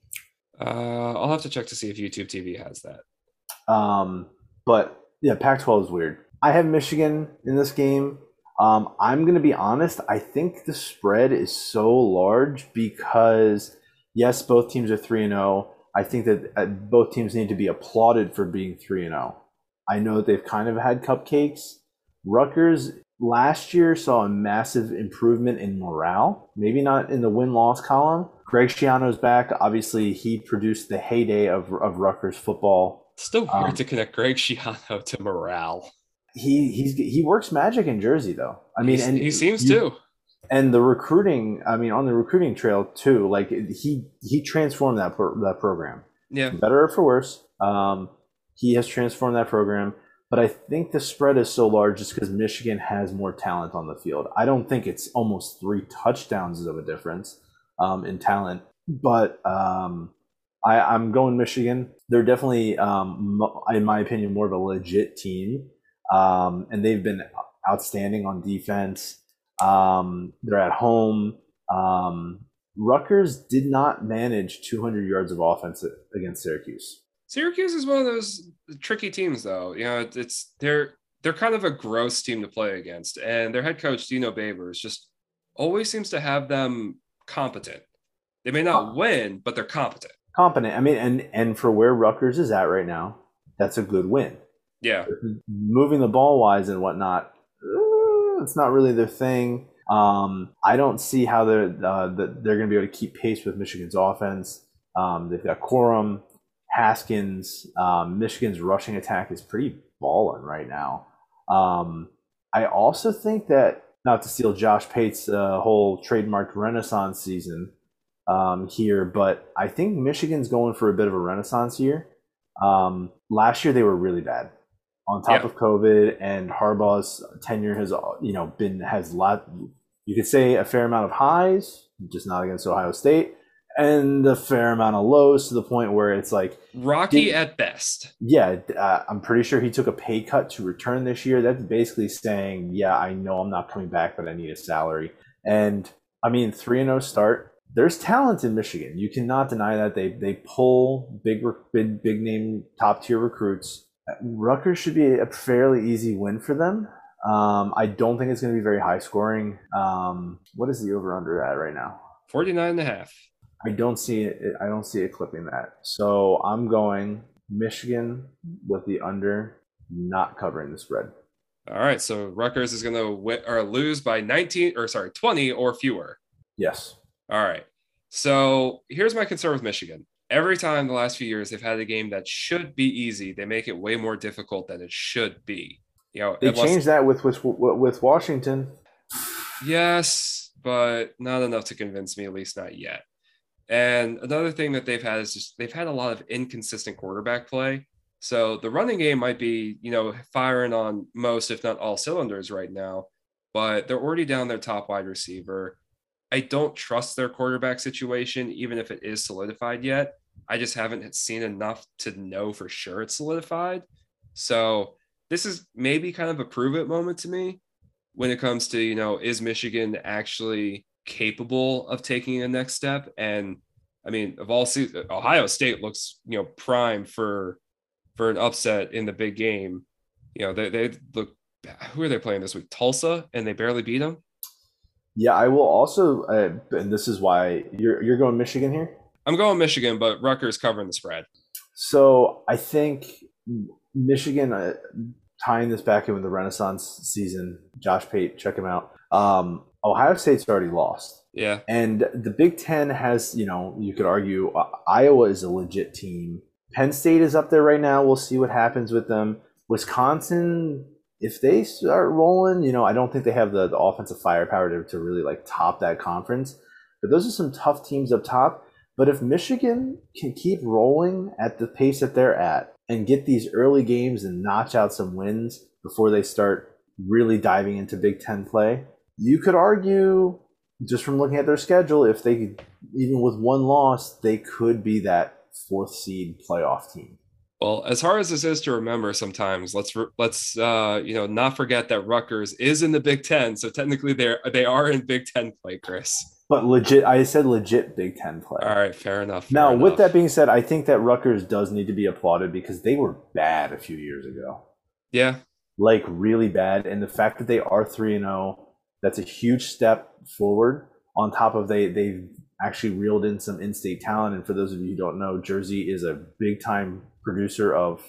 Uh, I'll have to check to see if YouTube TV has that. Um, but yeah, Pac-12 is weird. I have Michigan in this game. Um, I'm going to be honest. I think the spread is so large because yes, both teams are three and zero. I think that uh, both teams need to be applauded for being three and zero. I know that they've kind of had cupcakes. Rutgers last year saw a massive improvement in morale. Maybe not in the win loss column. Greg Schiano's back. Obviously, he produced the heyday of of Rutgers football Still weird Um, to connect Greg Schiano to morale. he he's he works magic in Jersey though. I mean, He's- and he seems you- to. And the recruiting, I mean, on the recruiting trail too. Like he he transformed that pro- that program, Yeah. for better or for worse. Um, he has transformed that program. But I think the spread is so large just because Michigan has more talent on the field. I don't think it's almost three touchdowns of a difference um, in talent, but um, I, I'm going Michigan. They're definitely, um, in my opinion, more of a legit team, um, and they've been outstanding on defense. Um, they're at home. Um, Rutgers did not manage 200 yards of offense against Syracuse. Syracuse is one of those tricky teams, though. You know, it's- it's they're they're kind of a gross team to play against, and their head coach Dino Babers just always seems to have them competent. They may not win, but they're competent. Competent. I mean, and and for where Rutgers is at right now, that's a good win. Yeah, moving the ball wise and whatnot, uh, it's not really their thing. Um, I don't see how they're uh, they're going to be able to keep pace with Michigan's offense. Um, they've got Corum, Haskins. Um, Michigan's rushing attack is pretty balling right now. Um, I also think that not to steal Josh Pate's uh, whole trademark Renaissance season um, here, but I think Michigan's going for a bit of a Renaissance year. Um, last year they were really bad on top Yeah. of COVID, and Harbaugh's tenure has you know been has lot. You could say a fair amount of highs, just not against Ohio State, and a fair amount of lows to the point where it's like, rocky Did- at best. yeah, uh, I'm pretty sure he took a pay cut to return this year. That's basically saying, yeah, I know I'm not coming back, but I need a salary. And I mean, three and zero start. There's talent in Michigan. You cannot deny that they they pull big big big name top tier recruits. Rutgers should be a fairly easy win for them. Um, I don't think it's going to be very high scoring. Um, what is the over under at right now? 49 and a half. I don't see it. I don't see it clipping that. So I'm going Michigan with the under, not covering the spread. All right, so Rutgers is going to win or lose by 19 or sorry, 20 or fewer. Yes. All right. So here's my concern with Michigan. Every time the last few years they've had a game that should be easy, they make it way more difficult than it should be. You know, They unless- changed that with with with Washington. Yes, but not enough to convince me, at least not yet. And another thing that they've had is just they've had a lot of inconsistent quarterback play. So the running game might be, you know, firing on most, if not all cylinders right now, but they're already down their top wide receiver. I don't trust their quarterback situation, even if it is solidified yet. I just haven't seen enough to know for sure it's solidified. So this is maybe kind of a prove it moment to me when it comes to, you know, is Michigan actually capable of taking a next step? And I mean, of all seasons, Ohio State looks, you know, prime for for an upset in the big game. You know, they they look who are they playing this week? Tulsa, and they barely beat them. Yeah, I will also, uh, and this is why you're you're going Michigan here. I'm going Michigan, but Rutgers covering the spread. So I think Michigan uh, tying this back in with the Renaissance season. Josh Pate, check him out. Um, Ohio State's already lost. Yeah, and the Big Ten has, you know, you could argue uh, Iowa is a legit team. Penn State is up there right now. We'll see what happens with them. Wisconsin if they start rolling, you know, I don't think they have the, the offensive firepower to, to really like top that conference. But those are some tough teams up top. But if Michigan can keep rolling at the pace that they're at and get these early games and notch out some wins before they start really diving into Big Ten play, you could argue, just from looking at their schedule, if they could, even with one loss, they could be that fourth seed playoff team. Well, as hard as this is to remember, sometimes let's let's uh, you know not forget that Rutgers is in the Big Ten, so technically they're they are in Big Ten play, Chris. But legit, I said legit Big Ten play. All right, fair enough. Fair now, enough. with that being said, I think that Rutgers does need to be applauded because they were bad a few years ago. Yeah, like really bad, and the fact that they are three and zero, oh, that's a huge step forward. On top of they they've actually reeled in some in-state talent, and for those of you who don't know, Jersey is a big time producer of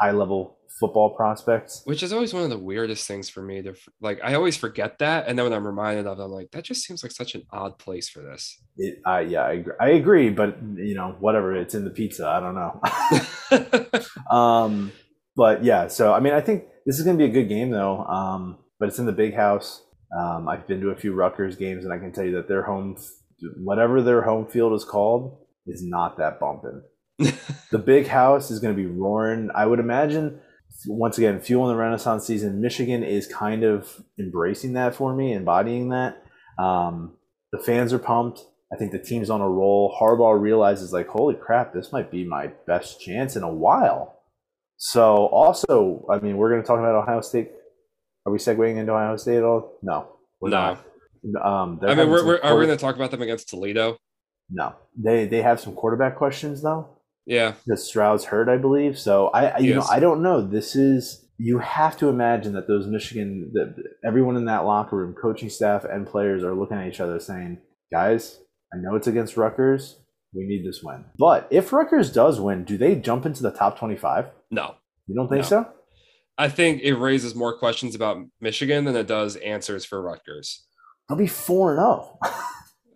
high level football prospects. Which is always one of the weirdest things for me to like. I always forget that, and then when I'm reminded of, it, I'm like, that just seems like such an odd place for this. It, uh, yeah, I agree. I agree, but you know, whatever. It's in the pizza. I don't know. um, but yeah, so I mean, I think this is going to be a good game though. Um, but it's in the big house. Um, I've been to a few Rutgers games, and I can tell you that their home, whatever their home field is called, is not that bumping the big house is going to be roaring. I would imagine, once again, fueling the Renaissance season, Michigan is kind of embracing that for me, embodying that. Um, the fans are pumped. I think the team's on a roll. Harbaugh realizes, like, holy crap, this might be my best chance in a while. So, also, I mean, we're going to talk about Ohio State. Are we segueing into Ohio State at all? No, we're no. not. Um, I mean, we're, we're, are we going to talk about them against Toledo? No, they they have some quarterback questions though. Yeah, because Stroud's hurt, I believe. So I, I you yes. know, I don't know. This is you have to imagine that those Michigan, that everyone in that locker room, coaching staff and players are looking at each other saying, "Guys, I know it's against Rutgers. We need this win." But if Rutgers does win, do they jump into the top twenty-five? No, you don't think no. so. I think it raises more questions about Michigan than it does answers for Rutgers. They'll be four and zero. Oh.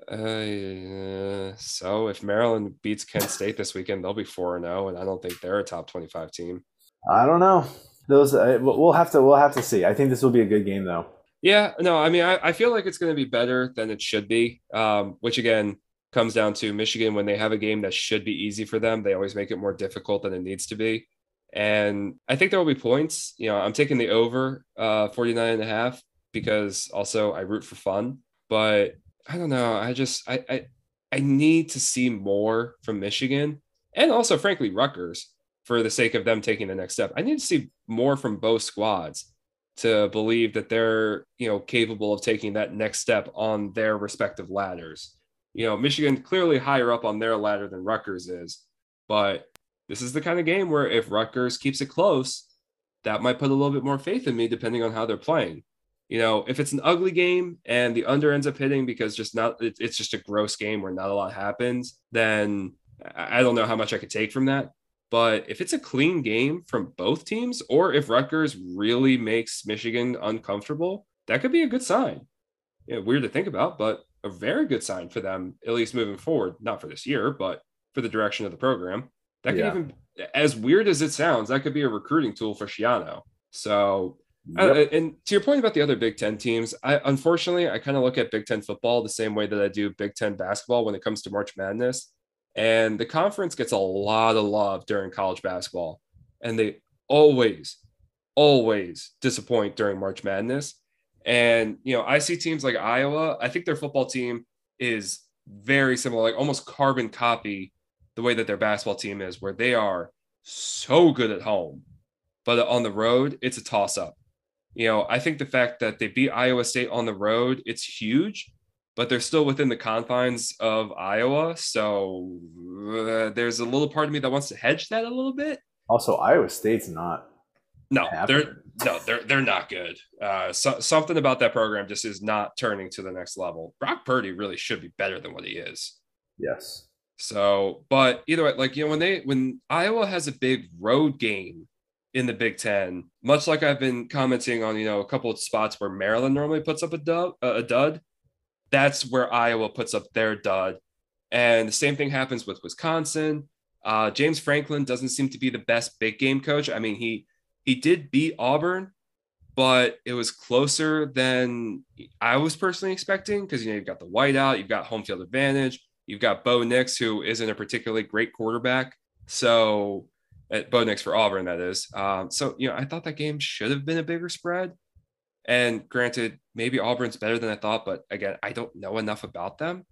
Uh, so if Maryland beats Kent State this weekend, they'll be four and zero, oh, and I don't think they're a top twenty-five team. I don't know. Those uh, we'll have to we'll have to see. I think this will be a good game though. Yeah, no, I mean I, I feel like it's going to be better than it should be. Um, which again comes down to Michigan when they have a game that should be easy for them, they always make it more difficult than it needs to be. And I think there will be points. You know, I'm taking the over uh 49 and a half because also I root for fun, but I don't know. I just I, I I need to see more from Michigan and also frankly Rutgers for the sake of them taking the next step. I need to see more from both squads to believe that they're, you know, capable of taking that next step on their respective ladders. You know, Michigan clearly higher up on their ladder than Rutgers is, but this is the kind of game where if Rutgers keeps it close, that might put a little bit more faith in me depending on how they're playing you know, if it's an ugly game and the under ends up hitting because just not, it's just a gross game where not a lot happens, then I don't know how much I could take from that. But if it's a clean game from both teams, or if Rutgers really makes Michigan uncomfortable, that could be a good sign. Yeah, weird to think about, but a very good sign for them, at least moving forward. Not for this year, but for the direction of the program. That could yeah. even, as weird as it sounds, that could be a recruiting tool for Schiano. So uh, Yep. Uh, and to your point about the other Big Ten teams, I unfortunately I kind of look at Big Ten football the same way that I do Big Ten basketball when it comes to March Madness. And the conference gets a lot of love during college basketball, and they always, always disappoint during March Madness. And you know, I see teams like Iowa. I think their football team is very similar, like almost carbon copy the way that their basketball team is, where they are so good at home, but on the road, it's a toss up You know, I think the fact that they beat Iowa State on the road, it's huge, but they're still within the confines of Iowa. So uh, there's a little part of me that wants to hedge that a little bit. Also, Iowa State's not. No, they're no, they're they're not good. Uh, so, something about that program just is not turning to the next level. Brock Purdy really should be better than what he is. Yes. So, but either way, like you know, when they when Iowa has a big road game in the Big Ten, much like I've been commenting on, you know, a couple of spots where Maryland normally puts up a dud, a dud, that's where Iowa puts up their dud. And the same thing happens with Wisconsin. Uh, James Franklin doesn't seem to be the best big game coach. I mean, he he did beat Auburn, but it was closer than I was personally expecting because you know you've got the whiteout, you've got home field advantage, you've got Bo Nix, who isn't a particularly great quarterback. So at uh, Bo Nix for Auburn, that is. Um, so you know, I thought that game should have been a bigger spread. And granted, maybe Auburn's better than I thought, but again, I don't know enough about them.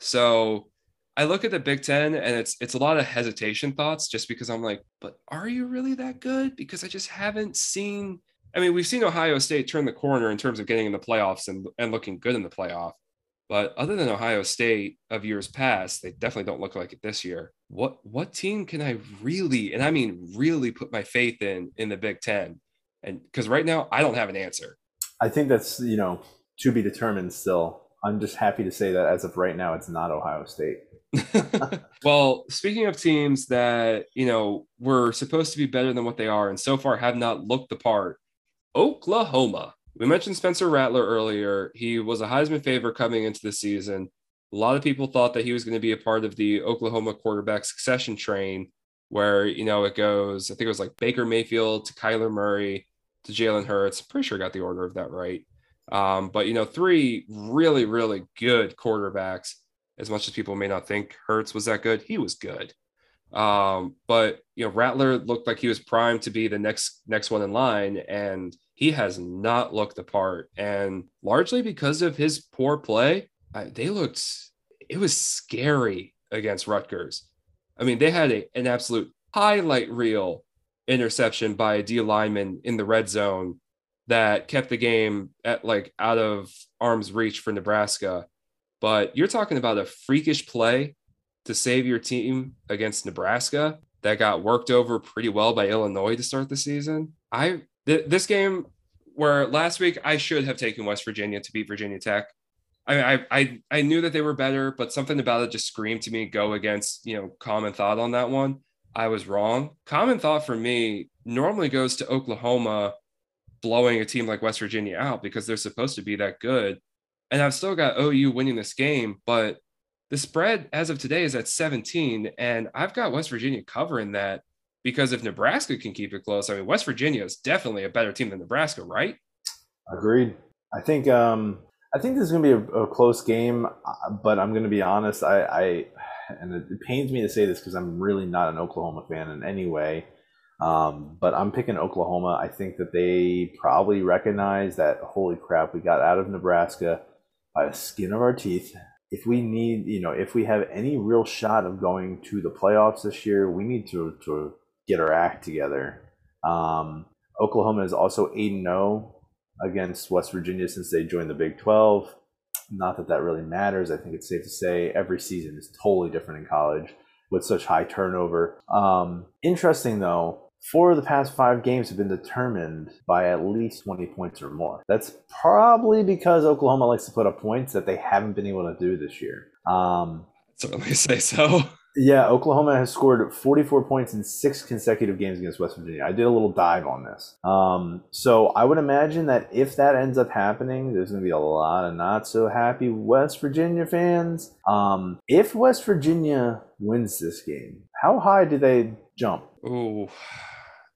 So I look at the Big Ten and it's it's a lot of hesitation thoughts just because I'm like, but are you really that good? Because I just haven't seen. I mean, we've seen Ohio State turn the corner in terms of getting in the playoffs and, and looking good in the playoff. But other than Ohio State of years past, they definitely don't look like it this year. What what team can I really, and I mean really put my faith in in the Big Ten? And because right now I don't have an answer. I think that's you know to be determined still. I'm just happy to say that as of right now, it's not Ohio State. well, speaking of teams that, you know, were supposed to be better than what they are and so far have not looked the part, Oklahoma. We mentioned Spencer Rattler earlier. He was a Heisman favorite coming into the season. A lot of people thought that he was going to be a part of the Oklahoma quarterback succession train, where, you know, it goes, I think it was like Baker Mayfield to Kyler Murray to Jalen Hurts. Pretty sure I got the order of that right. Um, but, you know, three really, really good quarterbacks as much as people may not think Hurts was that good, he was good. Um, but you know, Rattler looked like he was primed to be the next next one in line, and he has not looked the part. And largely because of his poor play, I, they looked it was scary against Rutgers. I mean, they had a, an absolute highlight reel interception by a D lineman in the red zone that kept the game at like out of arm's reach for Nebraska. But you're talking about a freakish play to save your team against Nebraska that got worked over pretty well by Illinois to start the season. I th- this game where last week I should have taken West Virginia to beat Virginia Tech. I mean, I, I I knew that they were better, but something about it just screamed to me go against you know common thought on that one. I was wrong. Common thought for me normally goes to Oklahoma blowing a team like West Virginia out because they're supposed to be that good and I've still got OU winning this game, but the spread as of today is at 17, and I've got West Virginia covering that because if Nebraska can keep it close, I mean, West Virginia is definitely a better team than Nebraska, right? Agreed. I think um, I think this is going to be a, a, close game, uh, but I'm going to be honest. I, I and it pains me to say this because I'm really not an Oklahoma fan in any way. Um, but I'm picking Oklahoma. I think that they probably recognize that holy crap, we got out of Nebraska by the skin of our teeth. If we need, you know, if we have any real shot of going to the playoffs this year, we need to, to get our act together. Um, Oklahoma is also 8 0 against West Virginia since they joined the Big 12. Not that that really matters. I think it's safe to say every season is totally different in college with such high turnover. Um, interesting though, four of the past five games have been determined by at least 20 points or more. That's probably because Oklahoma likes to put up points that they haven't been able to do this year. Um, certainly say so. Yeah, Oklahoma has scored 44 points in six consecutive games against West Virginia. I did a little dive on this. Um, so I would imagine that if that ends up happening, there's going to be a lot of not so happy West Virginia fans. Um, if West Virginia wins this game, how high do they jump? Oh,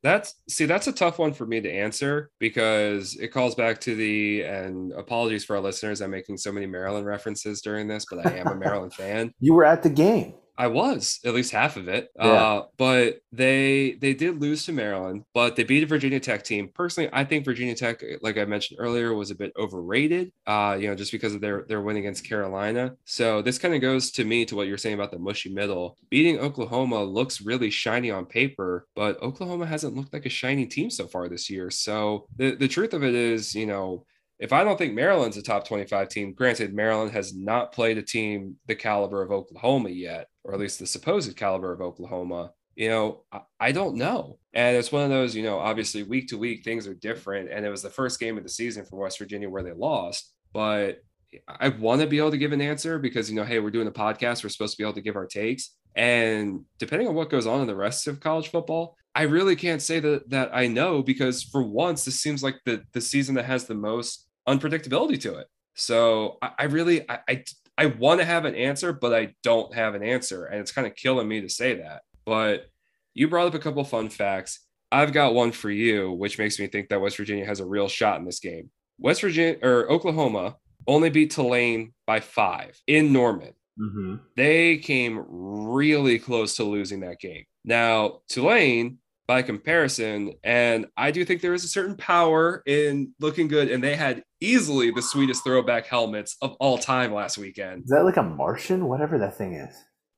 that's see, that's a tough one for me to answer because it calls back to the and apologies for our listeners. I'm making so many Maryland references during this, but I am a Maryland fan. You were at the game. I was at least half of it. Yeah. Uh, but they they did lose to Maryland, but they beat a Virginia Tech team. Personally, I think Virginia Tech, like I mentioned earlier, was a bit overrated. Uh, you know, just because of their their win against Carolina. So this kind of goes to me to what you're saying about the mushy middle. Beating Oklahoma looks really shiny on paper, but Oklahoma hasn't looked like a shiny team so far this year. So the the truth of it is, you know, if I don't think Maryland's a top 25 team, granted, Maryland has not played a team the caliber of Oklahoma yet, or at least the supposed caliber of Oklahoma, you know, I, I don't know. And it's one of those, you know, obviously week to week, things are different. And it was the first game of the season for West Virginia where they lost. But I want to be able to give an answer because, you know, hey, we're doing a podcast. We're supposed to be able to give our takes. And depending on what goes on in the rest of college football, I really can't say that that I know because for once, this seems like the the season that has the most unpredictability to it. So I, I really I, I, I want to have an answer, but I don't have an answer, and it's kind of killing me to say that. But you brought up a couple fun facts. I've got one for you, which makes me think that West Virginia has a real shot in this game. West Virginia or Oklahoma only beat Tulane by five in Norman. Mm-hmm. They came really close to losing that game. Now, Tulane by comparison. And I do think there is a certain power in looking good. And they had easily the sweetest throwback helmets of all time last weekend. Is that like a Martian? Whatever that thing is.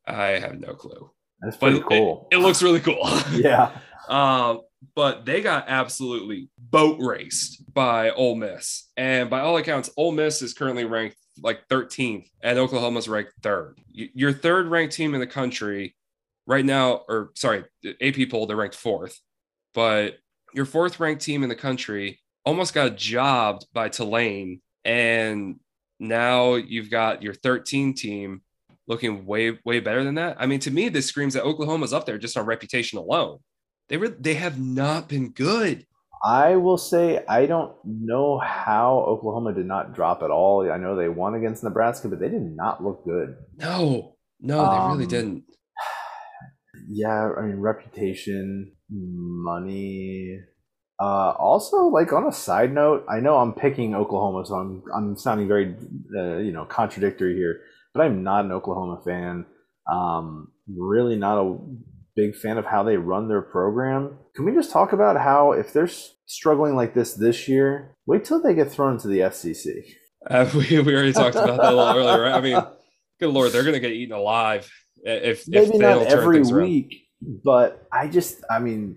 I have no clue. That's pretty but cool. It, it, looks really cool. yeah. Um, but they got absolutely boat raced by Ole Miss. And by all accounts, Ole Miss is currently ranked like 13th and Oklahoma's ranked third. Your third ranked team in the country right now, or sorry, AP poll, they're ranked fourth, but your fourth ranked team in the country almost got jobbed by Tulane. And now you've got your 13 team looking way, way better than that. I mean, to me, this screams that Oklahoma's up there just on reputation alone. They were, they have not been good. I will say I don't know how Oklahoma did not drop at all. I know they won against Nebraska, but they did not look good. No, no, they um, really didn't yeah, I mean reputation, money. Uh, also, like on a side note, I know I'm picking Oklahoma, so I'm I'm sounding very uh, you know contradictory here, but I'm not an Oklahoma fan. Um, really not a big fan of how they run their program. Can we just talk about how if they're struggling like this this year, wait till they get thrown into the SEC? Uh, we we already talked about that a little earlier, right? I mean, good lord, they're going to get eaten alive if maybe if not every week, but I just I mean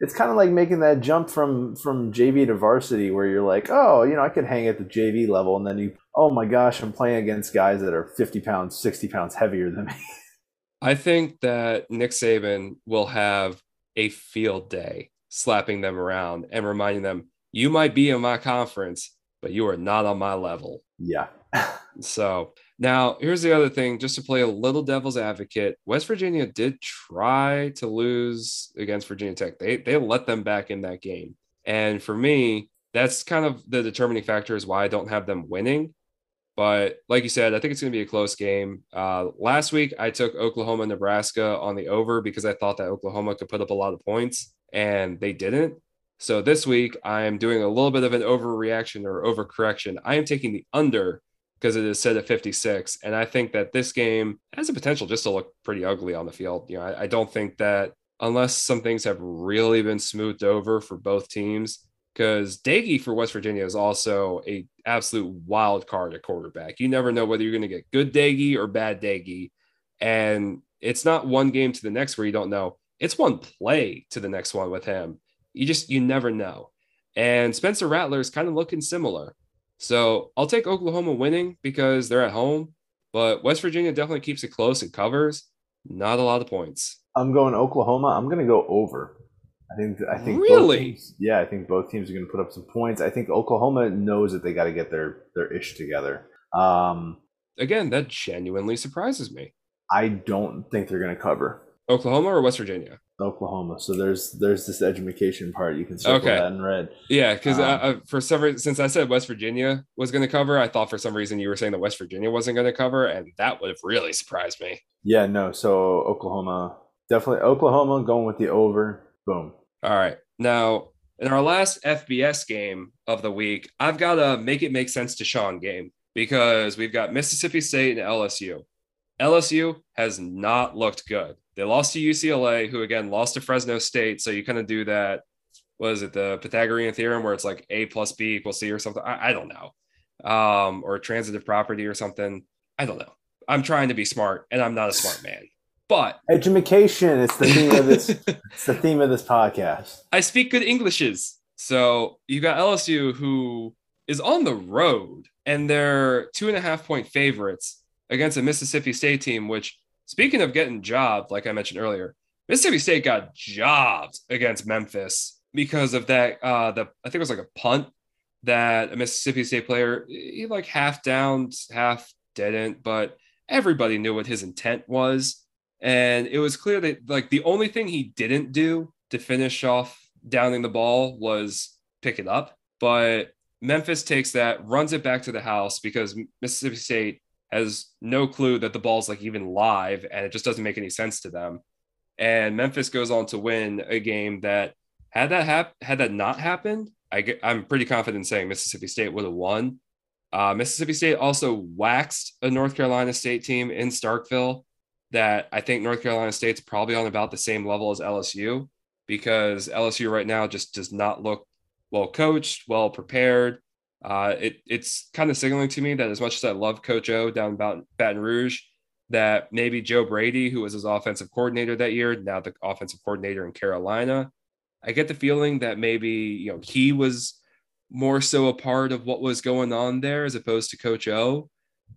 it's kind of like making that jump from from JV to varsity where you're like, oh, you know, I could hang at the JV level, and then you, oh my gosh, I'm playing against guys that are 50 pounds, 60 pounds heavier than me. I think that Nick Saban will have a field day slapping them around and reminding them, you might be in my conference, but you are not on my level. Yeah. so now, here's the other thing just to play a little devil's advocate. West Virginia did try to lose against Virginia Tech. They they let them back in that game. And for me, that's kind of the determining factor is why I don't have them winning. But like you said, I think it's going to be a close game. Uh, last week, I took Oklahoma, Nebraska on the over because I thought that Oklahoma could put up a lot of points, and they didn't. So this week, I am doing a little bit of an overreaction or overcorrection. I am taking the under because it is set at 56. And I think that this game has a potential just to look pretty ugly on the field. You know, I, I don't think that unless some things have really been smoothed over for both teams, because Doege for West Virginia is also a absolute wild card at quarterback. You never know whether you're going to get good Doege or bad Doege. And it's not one game to the next where you don't know. It's one play to the next one with him. You just you never know. And Spencer Rattler is kind of looking similar. So I'll take Oklahoma winning because they're at home, but West Virginia definitely keeps it close and covers. Not a lot of points. I'm going Oklahoma. I'm going to go over. I think. I think. Really? Teams, yeah, I think both teams are going to put up some points. I think Oklahoma knows that they got to get their their ish together. Um, Again, that genuinely surprises me. I don't think they're going to cover. Oklahoma or West Virginia? Oklahoma. So there's there's this education part you can circle okay. that in red. Yeah, because um, for some reason, since I said West Virginia was going to cover, I thought for some reason you were saying that West Virginia wasn't going to cover, and that would have really surprised me. Yeah, no. So Oklahoma, definitely Oklahoma going with the over. Boom. All right. Now in our last FBS game of the week, I've got a make it make sense to Sean game because we've got Mississippi State and LSU. LSU has not looked good. They lost to UCLA, who again lost to Fresno State. So you kind of do that. Was it the Pythagorean theorem where it's like A plus B equals C or something? I, I don't know. Um, or transitive property or something. I don't know. I'm trying to be smart and I'm not a smart man. But education, it's the theme of this it's the theme of this podcast. I speak good Englishes. So you got LSU who is on the road and they're two and a half point favorites against a Mississippi State team, which speaking of getting jobbed, like I mentioned earlier, Mississippi State got jobbed against Memphis because of that. Uh, the I think it was like a punt that a Mississippi State player he like half downed, half didn't, but everybody knew what his intent was. And it was clear that like the only thing he didn't do to finish off downing the ball was pick it up. But Memphis takes that, runs it back to the house because Mississippi State has no clue that the ball's like even live and it just doesn't make any sense to them. And Memphis goes on to win a game that had that hap- had that not happened, I get, I'm pretty confident saying Mississippi State would have won. Uh, Mississippi State also waxed a North Carolina State team in Starkville that I think North Carolina State's probably on about the same level as LSU because LSU right now just does not look well coached, well prepared. Uh, it, it's kind of signaling to me that as much as I love Coach O down about Baton Rouge, that maybe Joe Brady, who was his offensive coordinator that year, now the offensive coordinator in Carolina, I get the feeling that maybe you know he was more so a part of what was going on there as opposed to Coach O,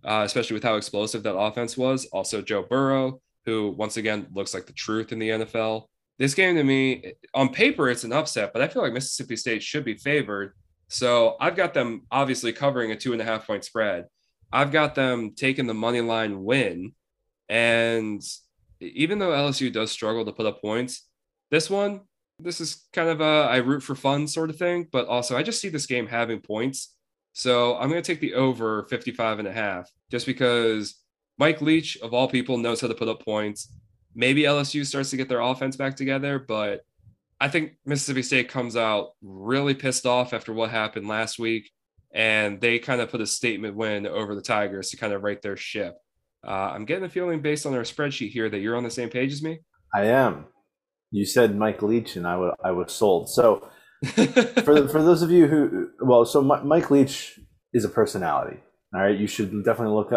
uh, especially with how explosive that offense was. Also, Joe Burrow, who once again looks like the truth in the NFL. This game to me, on paper, it's an upset, but I feel like Mississippi State should be favored. So I've got them obviously covering a two and a half point spread. I've got them taking the money line win. And even though LSU does struggle to put up points, this one, this is kind of a I root for fun sort of thing, but also I just see this game having points. So I'm going to take the over 55 and a half just because Mike Leach, of all people, knows how to put up points. Maybe LSU starts to get their offense back together, but I think Mississippi State comes out really pissed off after what happened last week. And they kind of put a statement win over the Tigers to kind of right their ship. Uh, I'm getting a feeling based on our spreadsheet here that you're on the same page as me. I am. You said Mike Leach, and I was I was sold. So, for for those of you who, well, so Mike Leach is a personality. All right, you should definitely look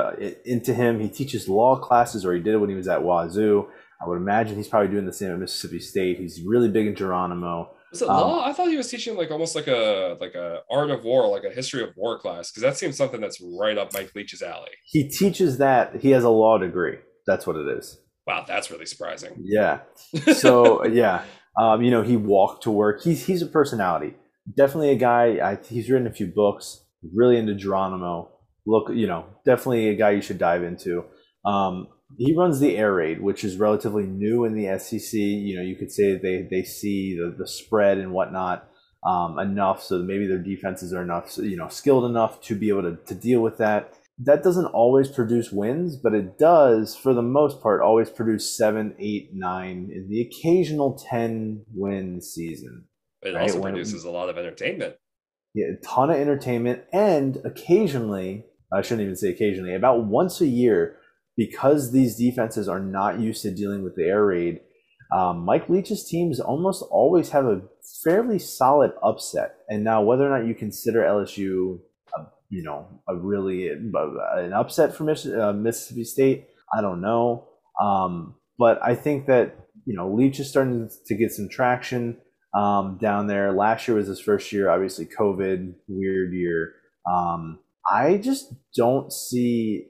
into him. He teaches law classes, or he did it when he was at Wazoo. I would imagine he's probably doing the same at Mississippi State. He's really big in Geronimo. Was it um, law? I thought he was teaching like almost like a like a art of war, like a history of war class, because that seems something that's right up Mike Leach's alley. He teaches that. He has a law degree. That's what it is. Wow, that's really surprising. Yeah. So yeah, um, you know, he walked to work. He's he's a personality. Definitely a guy. I, he's written a few books. Really into Geronimo. Look, you know, definitely a guy you should dive into. Um, he runs the air raid, which is relatively new in the SEC. You know, you could say they they see the the spread and whatnot um, enough, so maybe their defenses are enough, you know, skilled enough to be able to to deal with that that doesn't always produce wins, but it does, for the most part, always produce seven, eight, nine, in the occasional 10 win season. It right? also produces a lot of entertainment. Yeah, a ton of entertainment. And occasionally, I shouldn't even say occasionally, about once a year, because these defenses are not used to dealing with the air raid, um, Mike Leach's teams almost always have a fairly solid upset. And now, whether or not you consider LSU you know, a really an upset for uh, Mississippi State. I don't know, um, but I think that you know Leach is starting to get some traction um, down there. Last year was his first year, obviously COVID, weird year. Um, I just don't see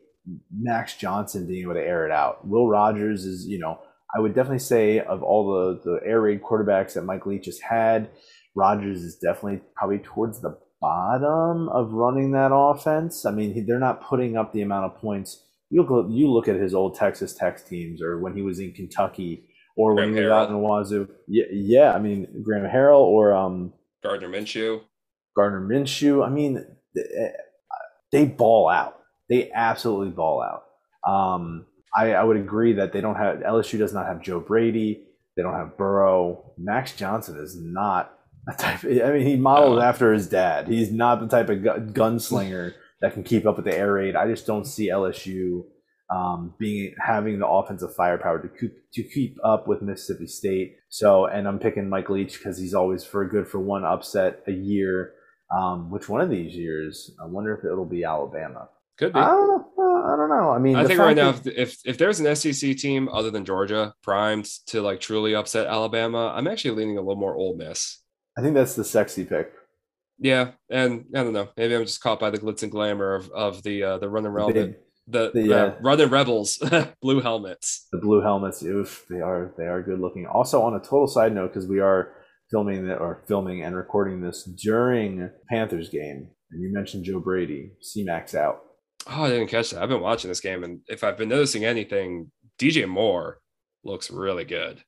Max Johnson being able to air it out. Will Rogers is, you know, I would definitely say of all the the air raid quarterbacks that Mike Leach has had, Rogers is definitely probably towards the bottom of running that offense. I mean, they're not putting up the amount of points. You look, you look at his old Texas Tech teams, or when he was in Kentucky, or Graham when he was out in Wazoo. Yeah, yeah. I mean, Graham Harrell or um, Gardner Minshew. Gardner Minshew. I mean, they ball out. They absolutely ball out. Um, I, I would agree that they don't have LSU does not have Joe Brady. They don't have Burrow. Max Johnson is not a type. I mean, he models uh, after his dad. He's not the type of gunslinger that can keep up with the air raid. I just don't see LSU um, being having the offensive firepower to keep, to keep up with Mississippi State. So, and I'm picking Mike Leach because he's always for good for one upset a year. Um, which one of these years? I wonder if it'll be Alabama. Could be. I don't know. I don't know. I mean, I think right now, if, if if there's an SEC team other than Georgia primed to like truly upset Alabama, I'm actually leaning a little more Ole Miss. I think that's the sexy pick. Yeah, and I don't know. Maybe I'm just caught by the glitz and glamour of, of the uh, the running The, around big, the, the, the uh, running rebels, blue helmets. the blue helmets. Oof, they are they are good looking. Also, on a total side note, because we are filming that or filming and recording this during Panthers game, and you mentioned Joe Brady, C-Max out. Oh, I didn't catch that. I've been watching this game, and if I've been noticing anything, DJ Moore looks really good.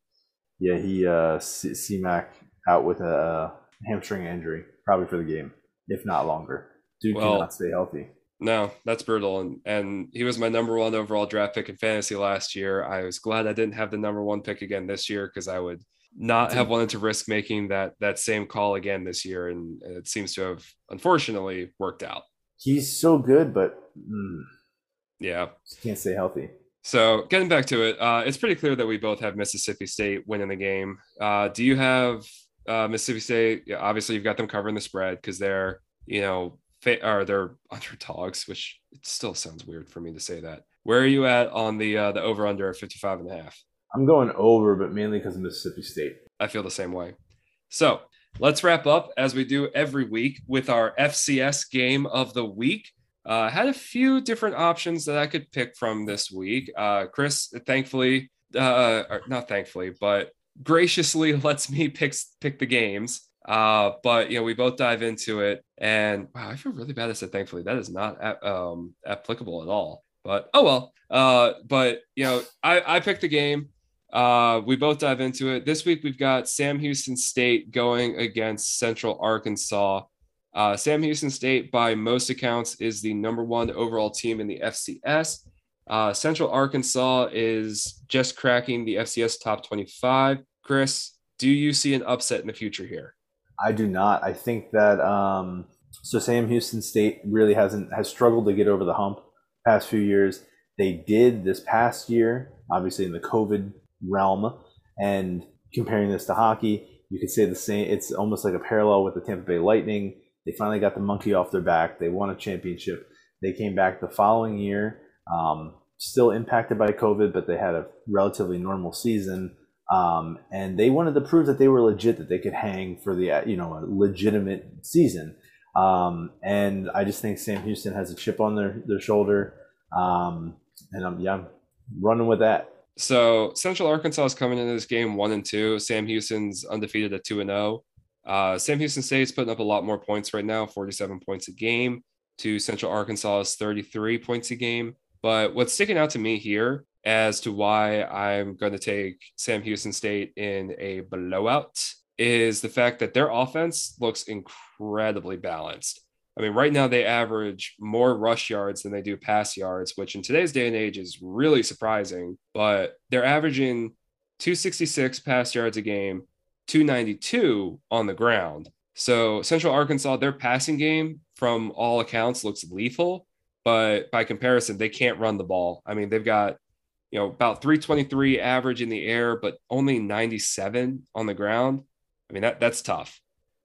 Yeah, he uh C Mac out with a hamstring injury, probably for the game, if not longer. Dude Well- cannot stay healthy. No, that's brutal. And and he was my number one overall draft pick in fantasy last year. I was glad I didn't have the number one pick again this year because I would not have wanted to risk making that that same call again this year. And it seems to have unfortunately worked out. He's so good, but mm, Yeah. can't stay healthy. So getting back to it, uh, it's pretty clear that we both have Mississippi State winning the game. Uh, do you have uh, Mississippi State? Yeah, obviously, you've got them covering the spread because they're, you know, fa- or they're underdogs, which it still sounds weird for me to say that. Where are you at on the uh, the over under 55 and a half? I'm going over, but mainly because of Mississippi State. I feel the same way. So let's wrap up as we do every week with our FCS game of the week. Uh, had a few different options that I could pick from this week. Uh, Chris, thankfully, uh, not thankfully, but graciously lets me pick pick the games. Uh, but you know, we both dive into it, and wow, I feel really bad. I said thankfully. That is not um, applicable at all. But oh well. Uh, but you know, I I picked the game. Uh, we both dive into it. This week we've got Sam Houston State going against Central Arkansas. Uh, Sam Houston State, by most accounts, is the number one overall team in the FCS. Uh, Central Arkansas is just cracking the FCS top 25. Chris, do you see an upset in the future here? I do not. I think that um, so Sam Houston State really hasn't has struggled to get over the hump past few years. They did this past year, obviously in the COVID realm, and comparing this to hockey, you could say the same. It's almost like a parallel with the Tampa Bay Lightning. They finally got the monkey off their back. They won a championship. They came back the following year, um, still impacted by COVID, but they had a relatively normal season. Um, and they wanted to prove that they were legit, that they could hang for the uh, you know a legitimate season. Um, and I just think Sam Houston has a chip on their their shoulder, um, and I'm yeah, I'm running with that. So Central Arkansas is coming into this game one and two. Sam Houston's undefeated at two and zero. Uh, Sam Houston State's putting up a lot more points right now, 47 points a game. To Central Arkansas is 33 points a game. But what's sticking out to me here as to why I'm going to take Sam Houston State in a blowout is the fact that their offense looks incredibly balanced. I mean, right now they average more rush yards than they do pass yards, which in today's day and age is really surprising. But they're averaging 266 pass yards a game, 292 on the ground. So Central Arkansas, their passing game from all accounts looks lethal, but by comparison, they can't run the ball. I mean, they've got you know about 323 average in the air, but only 97 on the ground. I mean, that that's tough.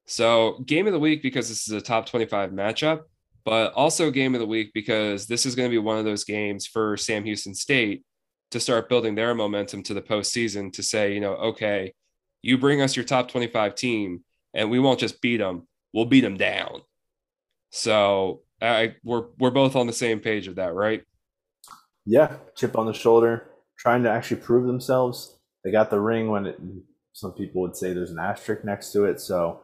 So, game of the week because this is a top 25 matchup, but also game of the week because this is going to be one of those games for Sam Houston State to start building their momentum to the postseason to say, you know, okay, you bring us your top 25 team and we won't just beat them, we'll beat them down. So, I, we're we're both on the same page of that, right? Yeah, chip on the shoulder, trying to actually prove themselves. They got the ring when it, some people would say there's an asterisk next to it. So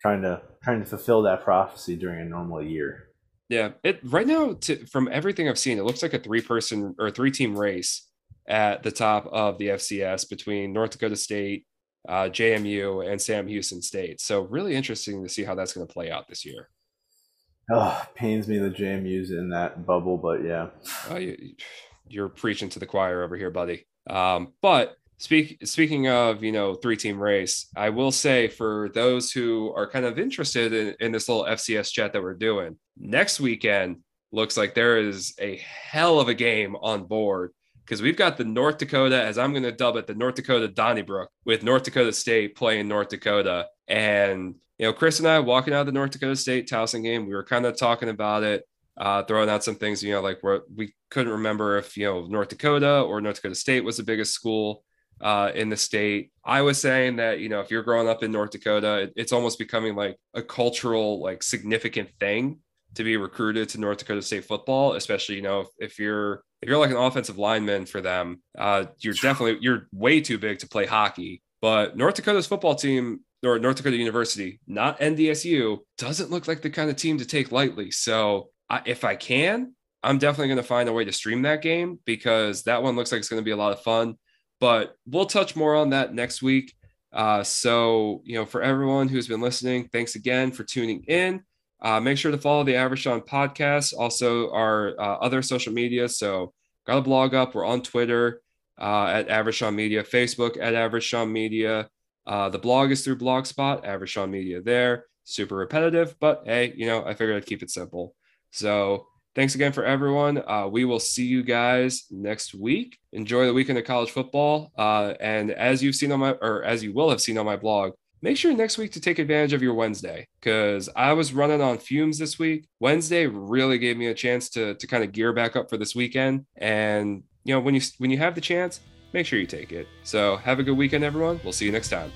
trying to trying to fulfill that prophecy during a normal year. Yeah, it right now to, from everything I've seen, it looks like a three person or three team race at the top of the FCS between North Dakota State, uh, JMU, and Sam Houston State. So really interesting to see how that's going to play out this year. Oh, pains me the JMU's in that bubble, but yeah. Uh, you, you're preaching to the choir over here, buddy. Um, but speak, speaking of, you know, three team race, I will say for those who are kind of interested in, in this little FCS chat that we're doing next weekend, looks like there is a hell of a game on board because we've got the North Dakota, as I'm going to dub it, the North Dakota Donnybrook with North Dakota State playing North Dakota. And, you know, Chris and I walking out of the North Dakota State Towson game, we were kind of talking about it, uh, throwing out some things, you know, like where we couldn't remember if, you know, North Dakota or North Dakota State was the biggest school uh, in the state. I was saying that, you know, if you're growing up in North Dakota, it, it's almost becoming like a cultural, like significant thing to be recruited to North Dakota State football, especially, you know, if, if you're if you're like an offensive lineman for them, uh, you're definitely you're way too big to play hockey. But North Dakota's football team or North Dakota University, not NDSU, doesn't look like the kind of team to take lightly. So I, if I can, I'm definitely going to find a way to stream that game because that one looks like it's going to be a lot of fun. But we'll touch more on that next week. Uh, so, you know, for everyone who's been listening, thanks again for tuning in. Uh, make sure to follow the Average Sean podcast, also our uh, other social media. So, got a blog up. We're on Twitter uh, at Average Media, Facebook at Average Media. Uh, the blog is through Blogspot, Average Media there. Super repetitive, but hey, you know, I figured I'd keep it simple. So, thanks again for everyone. Uh, we will see you guys next week. Enjoy the weekend of college football. Uh, and as you've seen on my, or as you will have seen on my blog, make sure next week to take advantage of your Wednesday because I was running on fumes this week. Wednesday really gave me a chance to to kind of gear back up for this weekend. And you know, when you when you have the chance, make sure you take it. So have a good weekend, everyone. We'll see you next time.